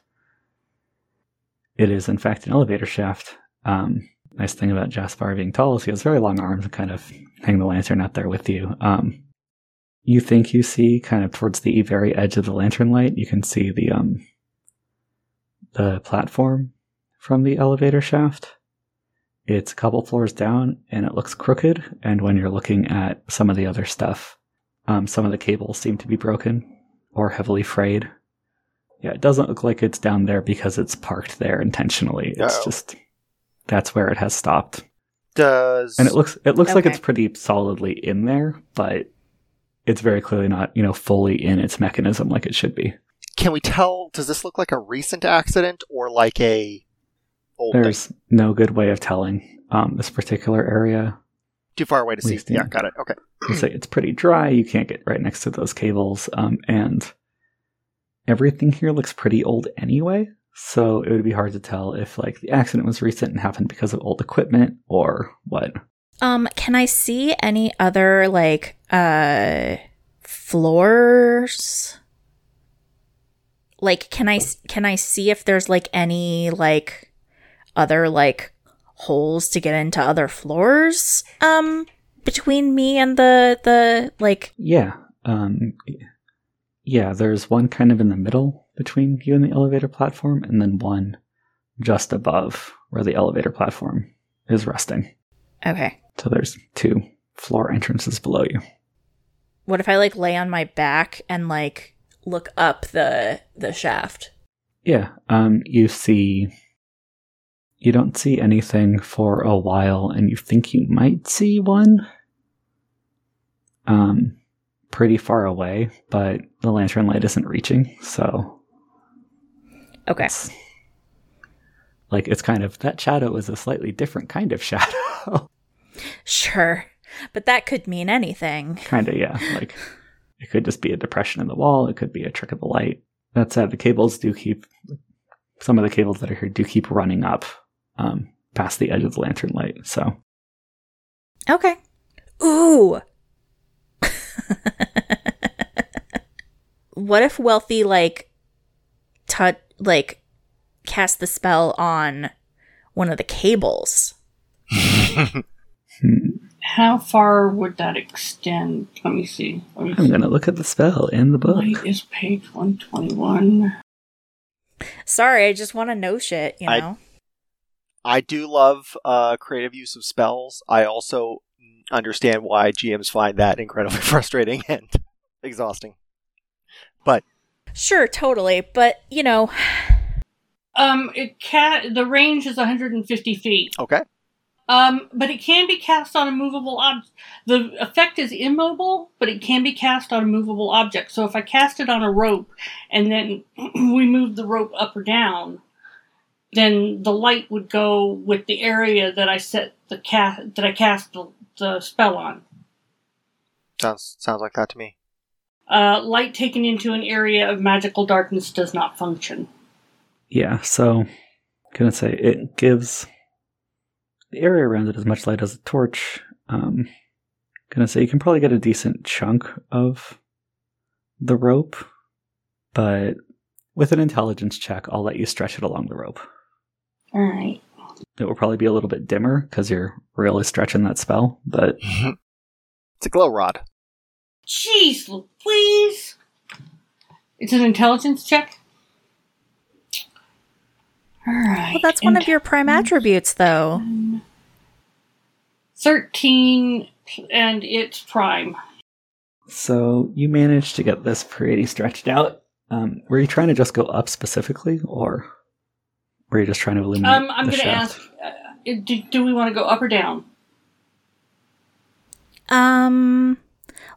it is in fact an elevator shaft. Um, nice thing about Jasper being tall is he has very long arms and kind of hang the lantern out there with you. Um, you think you see kind of towards the very edge of the lantern light, you can see the um the platform from the elevator shaft. It's a couple floors down and it looks crooked. And when you're looking at some of the other stuff, um, some of the cables seem to be broken or heavily frayed. Yeah, it doesn't look like it's down there because it's parked there intentionally. It's Uh-oh. just that's where it has stopped. Does And it looks it looks like it's pretty solidly in there, but it's very clearly not, you know, fully in its mechanism like it should be. Can we tell? Does this look like a recent accident or like a old thing? There's no good way of telling um, this particular area. Too far away to see. Yeah, got it. Okay. You say it's pretty dry. You can't get right next to those cables, um, and everything here looks pretty old anyway. So it would be hard to tell if like the accident was recent and happened because of old equipment or what. Um, can I see any other like uh floors? Like can i can I see if there's like any like other like holes to get into other floors um between me and the the like Yeah. Um, yeah, there's one kind of in the middle between you and the elevator platform, and then one just above where the elevator platform is resting. Okay. So there's two floor entrances below you. What if I like lay on my back and like look up the the shaft? Yeah, um, you see. You don't see anything for a while, and you think you might see one. Um, pretty far away, but the lantern light isn't reaching, so Okay. it's like it's kind of that shadow is a slightly different kind of [laughs] shadow. Sure. But that could mean anything. kind of, yeah. Like it could just be a depression in the wall. It could be a trick of the light. That said, the cables do keep some of the cables that are here do keep running up um, past the edge of the lantern light. So Okay. Ooh. [laughs] what if Wealthy like touch like cast the spell on one of the cables? [laughs] hmm, How far would that extend? Let me see. Let me I'm see. gonna look at the spell in the book. Light is page 121. Sorry, I just want to know shit, you know. I do love uh, creative use of spells. I also understand why GMs find that incredibly [laughs] frustrating and exhausting. But sure, totally, but you know, Um, it ca- the range is 150 feet. Okay. Um, but it can be cast on a movable object. The effect is immobile, but it can be cast on a movable object. So if I cast it on a rope and then [clears throat] we move the rope up or down, then the light would go with the area that I set the cast that I cast the, the spell on. Sounds sounds like that to me. Uh, light taken into an area of magical darkness does not function. Yeah, so gonna say it gives the area around it as much light as a torch. Um, gonna say you can probably get a decent chunk of the rope, but with an intelligence check, I'll let you stretch it along the rope. All right. It will probably be a little bit dimmer because you're really stretching that spell, but it's a glow rod. Jeez Louise! It's an intelligence check? Alright. well, that's one of your prime attributes, though. 13, and it's prime. so you managed to get this pretty stretched out. Um, were you trying to just go up specifically, or were you just trying to illuminate Um, I'm the going to shaft? ask uh, do, do we want to go up or down? Um,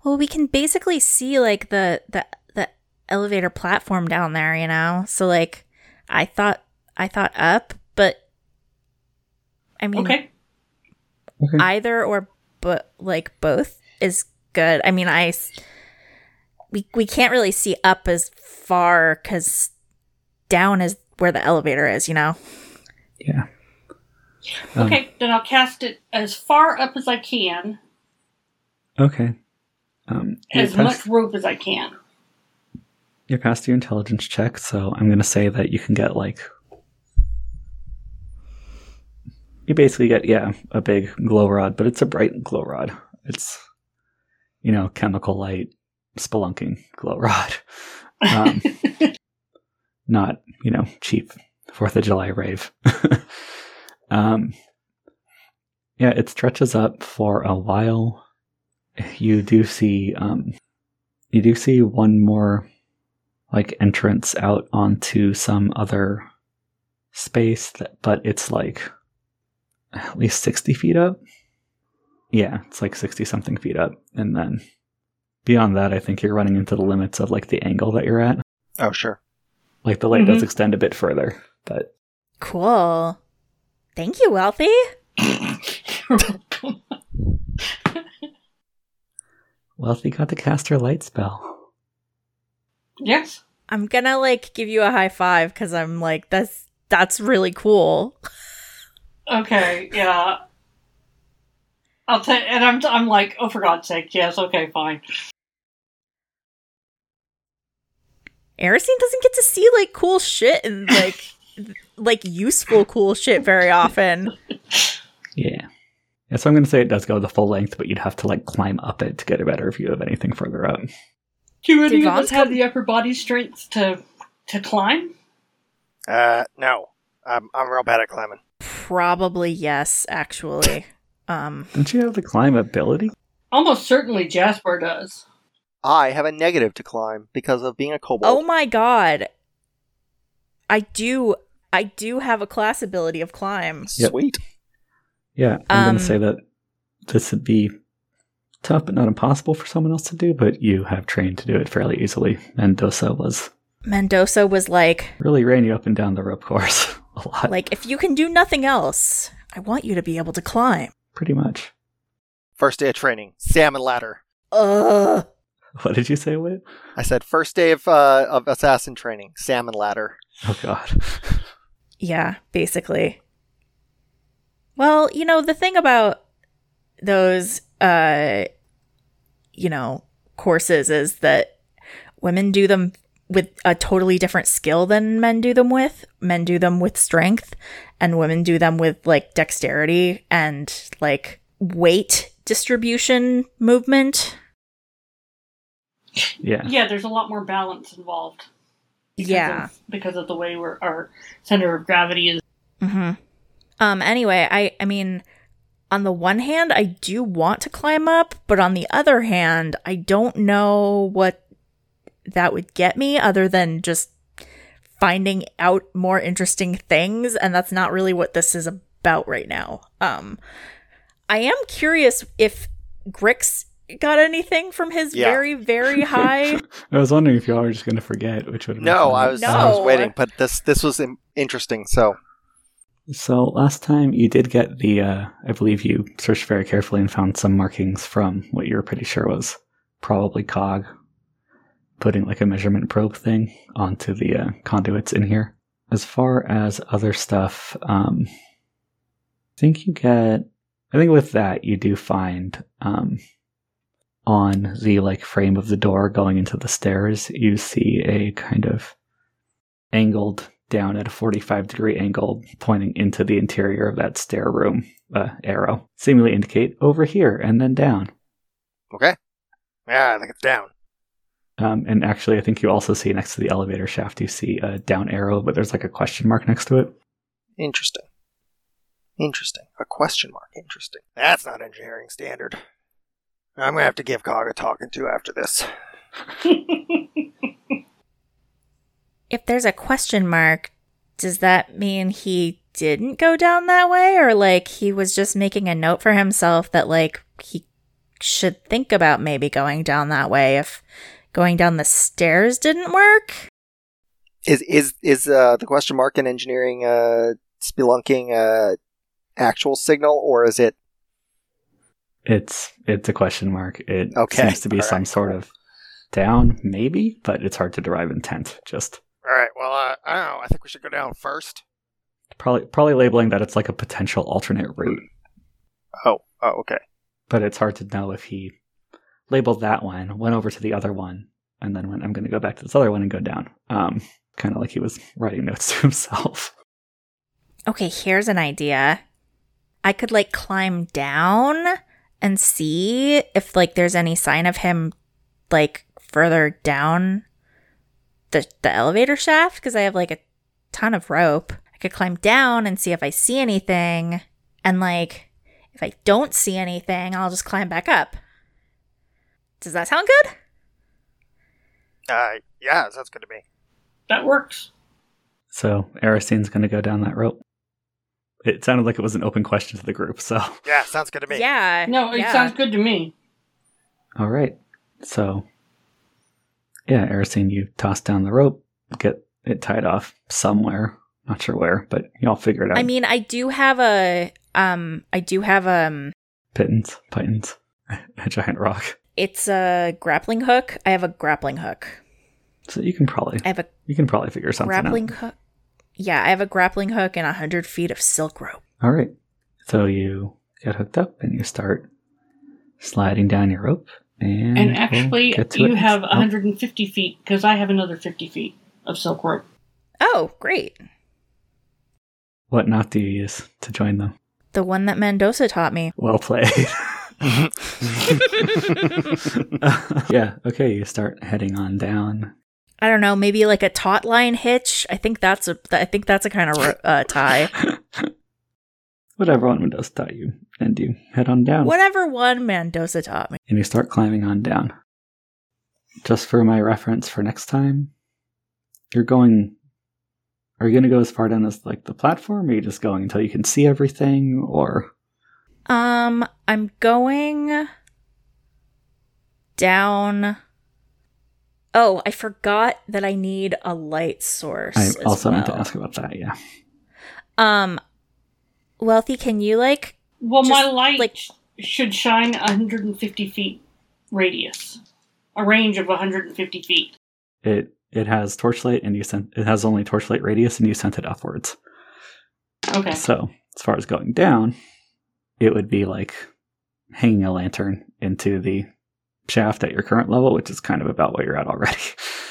well, we can basically see like the the the elevator platform down there, you know. So like, I thought I thought up, but I mean, Okay. Okay. either or but like both is good. I mean, I we we can't really see up as far because down is where the elevator is, you know. yeah. Um, Okay, then I'll cast it as far up as I can, Okay. Um, as past, much rope as I can. you're past your intelligence check, so I'm going to say that you can get like. You basically get, yeah, a big glow rod, but it's a bright glow rod. It's you know chemical light spelunking glow rod, um, [laughs] not you know cheap Fourth of July rave. [laughs] um, yeah, it stretches up for a while. You do see um, you do see one more like entrance out onto some other space that, but it's like at least 60 feet up yeah it's like 60 something feet up and then beyond that i think you're running into the limits of like the angle that you're at Oh, sure. like the light does Mhm. extend a bit further but Cool. Thank you, Wealthy. You're welcome. wealthy got to cast her light spell yes. I'm gonna like give you a high five because I'm like that's that's really cool. [laughs] Okay. Yeah. I'll take, and I'm, I'm like, oh, for God's sake, yes. Okay, fine. Erisine doesn't get to see like cool shit and like [laughs] like useful cool shit very often. yeah yeah so i'm going to say it does go the full length but you'd have to like climb up it to get a better view of anything further up Do any Did of us have the upper body strength to to climb? Uh, no. I'm, I'm real bad at climbing. Probably yes, actually. Um don't you have the climb ability Almost certainly Jasper does. I have a negative to climb because of being a kobold. Oh my god. I do I do have a class ability of climb. Yep. Sweet. Yeah, I'm going Um, to say that this would be tough but not impossible for someone else to do, but you have trained to do it fairly easily. Mendoza was Mendoza was like really ran you up and down the rope course [laughs] [laughs] a lot, like if you can do nothing else, I want you to be able to climb. pretty much. First day of training, salmon ladder. Ugh. [laughs] What did you say, Whit? I said first day of uh, of assassin training, salmon ladder. Oh, God. [laughs] Yeah, basically. Well, you know, the thing about those uh you know, courses is that women do them with a totally different skill than men do them with. Men do them with strength and women do them with like dexterity and like weight distribution movement. Yeah. Yeah, there's a lot more balance involved. because Yeah. of- because of the way we're, our center of gravity is. Mm-hmm. Um. Anyway, I I mean, on the one hand, I do want to climb up, but on the other hand, I don't know what that would get me, other than just finding out more interesting things, and that's not really what this is about right now. Um, I am curious if Grix got anything from his Yeah. very very [laughs] high. I was wondering if y'all were just going to forget, which would have been No. I was I was waiting, but this this was interesting. So So last time you did get the, uh, I believe you searched very carefully and found some markings from what you were pretty sure was probably cog, putting like a measurement probe thing onto the uh, conduits in here. As far as other stuff, um, I think you get, I think with that you do find, um, on the like frame of the door going into the stairs, you see a kind of angled down at a 45 degree angle pointing into the interior of that stair room uh, arrow seemingly indicate over here and then down okay, yeah, I think it's down. Um, and actually i think you also see next to the elevator shaft you see a down arrow but there's like a question mark next to it Interesting. Interesting. A question mark. Interesting. That's not engineering standard. I'm gonna have to give Cog a talking to after this. [laughs] if there's a question mark, does that mean he didn't go down that way? Or like he was just making a note for himself that like he should think about maybe going down that way if going down the stairs didn't work? Is is is uh, the question mark in engineering uh, spelunking uh, actual signal, or is it it's it's a question mark it Okay, seems to be all some right. sort of down maybe but it's hard to derive intent just all right? Well, uh, I don't know. I think we should go down first. probably probably labeling that it's like a potential alternate route Oh, oh, okay. but it's hard to know if he labeled that one, went over to the other one, and then went, I'm going to go back to this other one and go down. Um, kind of like he was writing notes [laughs] to himself. Okay, here's an idea. I could like climb down and see if like there's any sign of him like further down the the elevator shaft because I have like a ton of rope. I could climb down and see if I see anything and like if I don't see anything, I'll just climb back up. Does that sound good? Uh, yeah, sounds good to me. That works. So Erisine's going to go down that rope. It sounded like it was an open question to the group. So, Yeah, sounds good to me. Yeah. No, it yeah. sounds good to me. all right. So, yeah, Erisine, you toss down the rope, get it tied off somewhere. Not sure where, but y'all figure it out. I mean, I do have a um I do have um Pitons, Pythons, [laughs] a giant rock. It's a grappling hook. I have a grappling hook. So you can probably I have a you can probably figure something grappling out. hook. Yeah, I have a grappling hook and a hundred feet of silk rope. All right. So you get hooked up and you start sliding down your rope. And, And we'll actually, you it. have Oh, 150 feet because I have another 50 feet of silk rope. Oh, great. What knot do you use to join them? The one that Mendoza taught me. Well played. [laughs] [laughs] yeah. Okay. You start heading on down. I don't know, maybe like a taut line hitch. I think that's a I think that's a kind of uh, tie. [laughs] Whatever one does taught you, and you head on down. Whatever one Mendoza taught me. and you start climbing on down. Just for my reference for next time, you're going. Are you going to go as far down as like the platform? Or are you just going until you can see everything, or Um, I'm going down. Oh, I forgot that I need a light source. I as also meant to ask about that. Yeah, Um, Wealthy, can you like? Well, my light like- should shine 150 feet radius, a range of 150 feet. it it has torchlight, and you sent it has only torchlight radius, and you sent it upwards. Okay. So as far as going down, it would be like hanging a lantern into the shaft at your current level, which is kind of about what you're at already.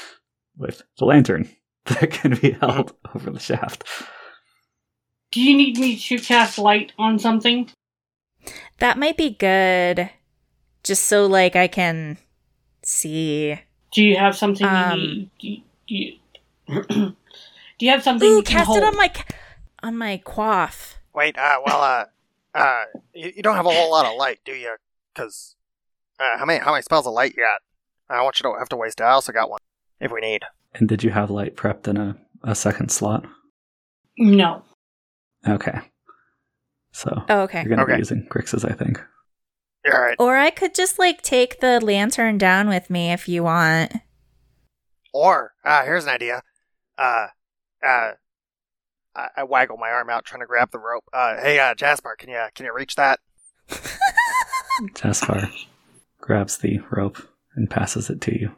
[laughs] With the lantern [laughs] that can be held over the shaft. Do you need me to cast light on something? That might be good, just so like I can see. Do you have something Um, you need? Do you, do you, [clears throat] do you have something Ooh, you can cast hold? it on my on my quaff. Wait, uh, well, uh, uh, you, you don't have a whole lot of light, do you? Because, uh, how many how many spells of light you got? I want you to have to waste it. I also got one if we need. And did you have light prepped in a, a second slot? No. Okay. So Oh, okay. you're going to Okay. be using Grix's, I think. All right. Or I could just like take the lantern down with me if you want. Or, uh, here's an idea. Uh, uh, I, I waggle my arm out trying to grab the rope. Uh, hey, uh, Jasper, can you can you reach that? [laughs] Jasper grabs the rope and passes it to you.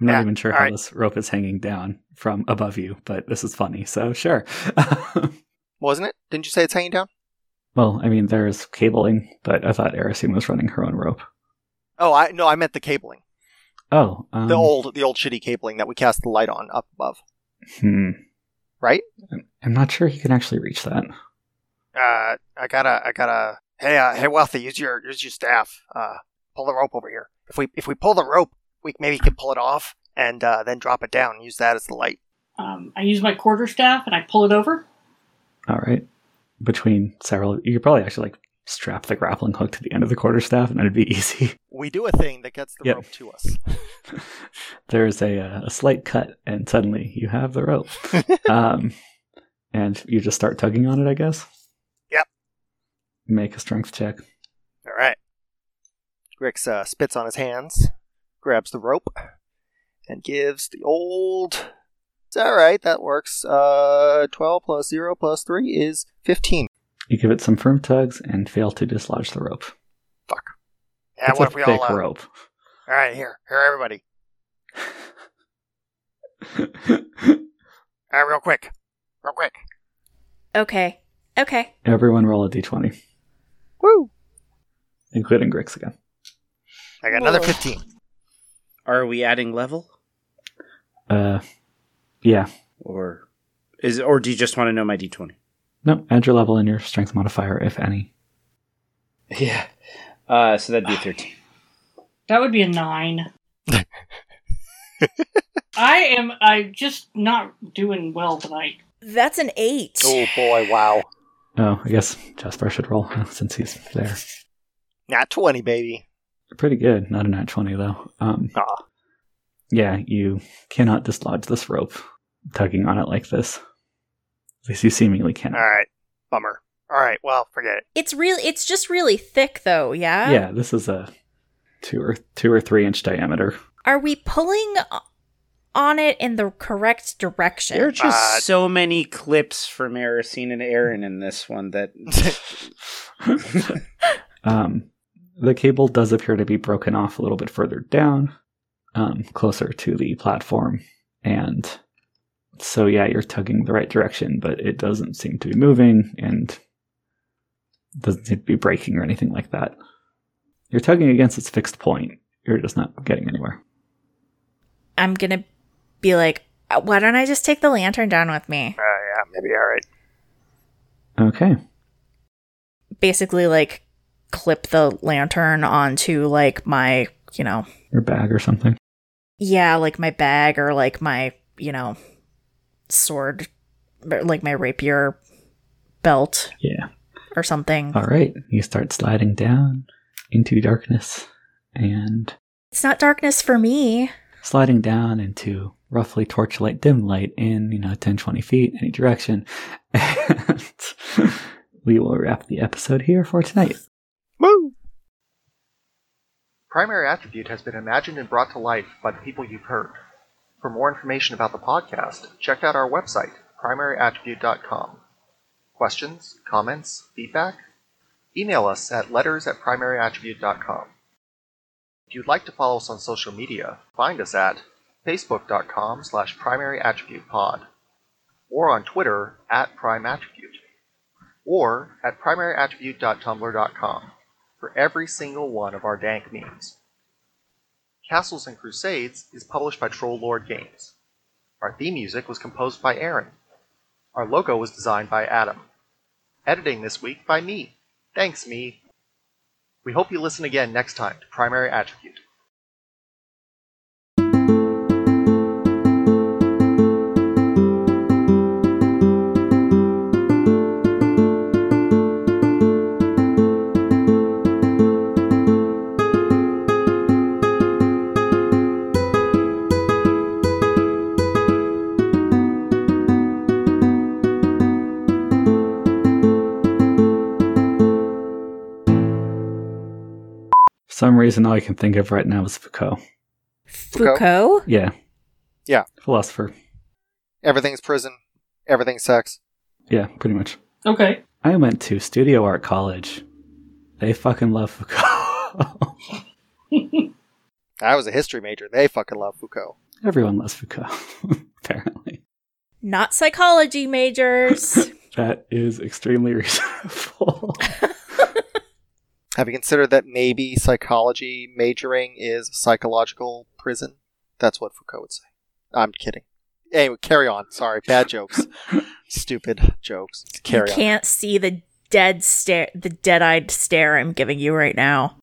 I'm not Yeah, even sure how right. this rope is hanging down from above you, but this is funny, so sure. [laughs] Wasn't it? Didn't you say it's hanging down? well, I mean, there's cabling, but I thought Erisine was running her own rope. Oh, I no, I meant the cabling, Oh, um, the old the old shitty cabling that we cast the light on up above, Hmm. Right? I'm not sure he can actually reach that. Uh, I gotta, I gotta. Hey, uh, hey, Wealthy, use your use your staff. Uh, pull the rope over here. If we if we pull the rope, we maybe can pull it off and uh, then drop it down and use that as the light. Um, I use my quarter staff and I pull it over. All right. Between several, you could probably actually like strap the grappling hook to the end of the quarterstaff, and that'd be [laughs] easy. We do a thing that gets the Yep. rope to us. [laughs] There's a uh, a slight cut, and suddenly you have the rope. [laughs] um, and you just start tugging on it, I guess. Yep. Make a strength check. All right. Grix uh, spits on his hands, grabs the rope, and gives the old. It's all right. That works. Uh, twelve plus zero plus three is fifteen. You give it some firm tugs and fail to dislodge the rope. Fuck. Yeah. it's what a if we thick all? Uh, rope. all right, here, here, everybody. [laughs] All right, real quick, real quick. Okay. Okay. Everyone roll a d20, Woo! including Grix again. I got another fifteen. Are we adding level, Uh, yeah. or is or do you just want to know my d20? No, add your level and your strength modifier, if any. Yeah. Uh, so that'd be a 13. That would be a nine. [laughs] I am. I just not doing well tonight. That's an eight. Oh boy, wow. Oh, I guess Jasper should roll since he's there. Nat 20, baby. Pretty good. Not a nat 20, though. Um, Ah. yeah, you cannot dislodge this rope tugging on it like this. At least you seemingly can. Alright. Bummer. Alright, well, forget it. It's really it's just really thick though, yeah? Yeah, this is a two or two or three inch diameter. Are we pulling on it in the correct direction? There are just Uh, so many clips from Erisine and Erin in this one that. [laughs] um, the cable does appear to be broken off a little bit further down, um, closer to the platform, and so yeah, you're tugging the right direction, but it doesn't seem to be moving and doesn't seem to be breaking or anything like that. You're tugging against its fixed point. You're just not getting anywhere. I'm gonna be like, "Uh, why don't I just take the lantern down with me? Uh, yeah, maybe alright. Okay. Basically, like, clip the lantern onto like my, you know, Your bag or something. yeah, like my bag or like my, you know, sword, like my rapier belt Yeah. or something. All right. You start sliding down into darkness and It's not darkness for me. sliding down into roughly torchlight dim light in you know 10 20 feet any direction [laughs] and we will wrap the episode here for tonight Woo! Primary Attribute has been imagined and brought to life by the people you've heard. For more information about the podcast, check out our website, primaryattribute.com. Questions, comments, feedback? Email us at letters at primaryattribute.com. If you'd like to follow us on social media, find us at facebook.com slash primaryattributepod or on Twitter at primeattribute or at primaryattribute.tumblr.com for every single one of our dank memes. Castles and Crusades is published by Troll Lord Games. Our theme music was composed by Aaron. Our logo was designed by Adam. Editing this week by me. Thanks, me. We hope you listen again next time to Primary Attribute. Some reason all i can think of right now is foucault Foucault? Foucault? yeah Yeah. philosopher Everything's prison. Everything's sex. yeah pretty much Okay. i went to studio art college they fucking love foucault [laughs] I was a history major. They fucking love Foucault. everyone loves foucault [laughs] apparently Not psychology majors. [laughs] that is extremely reasonable Have you considered that maybe psychology majoring is a psychological prison? That's what Foucault would say. I'm kidding. Anyway, carry on. Sorry, bad [laughs] jokes. Stupid jokes. you Carry on. can't see the dead stare, the dead-eyed stare I'm giving you right now.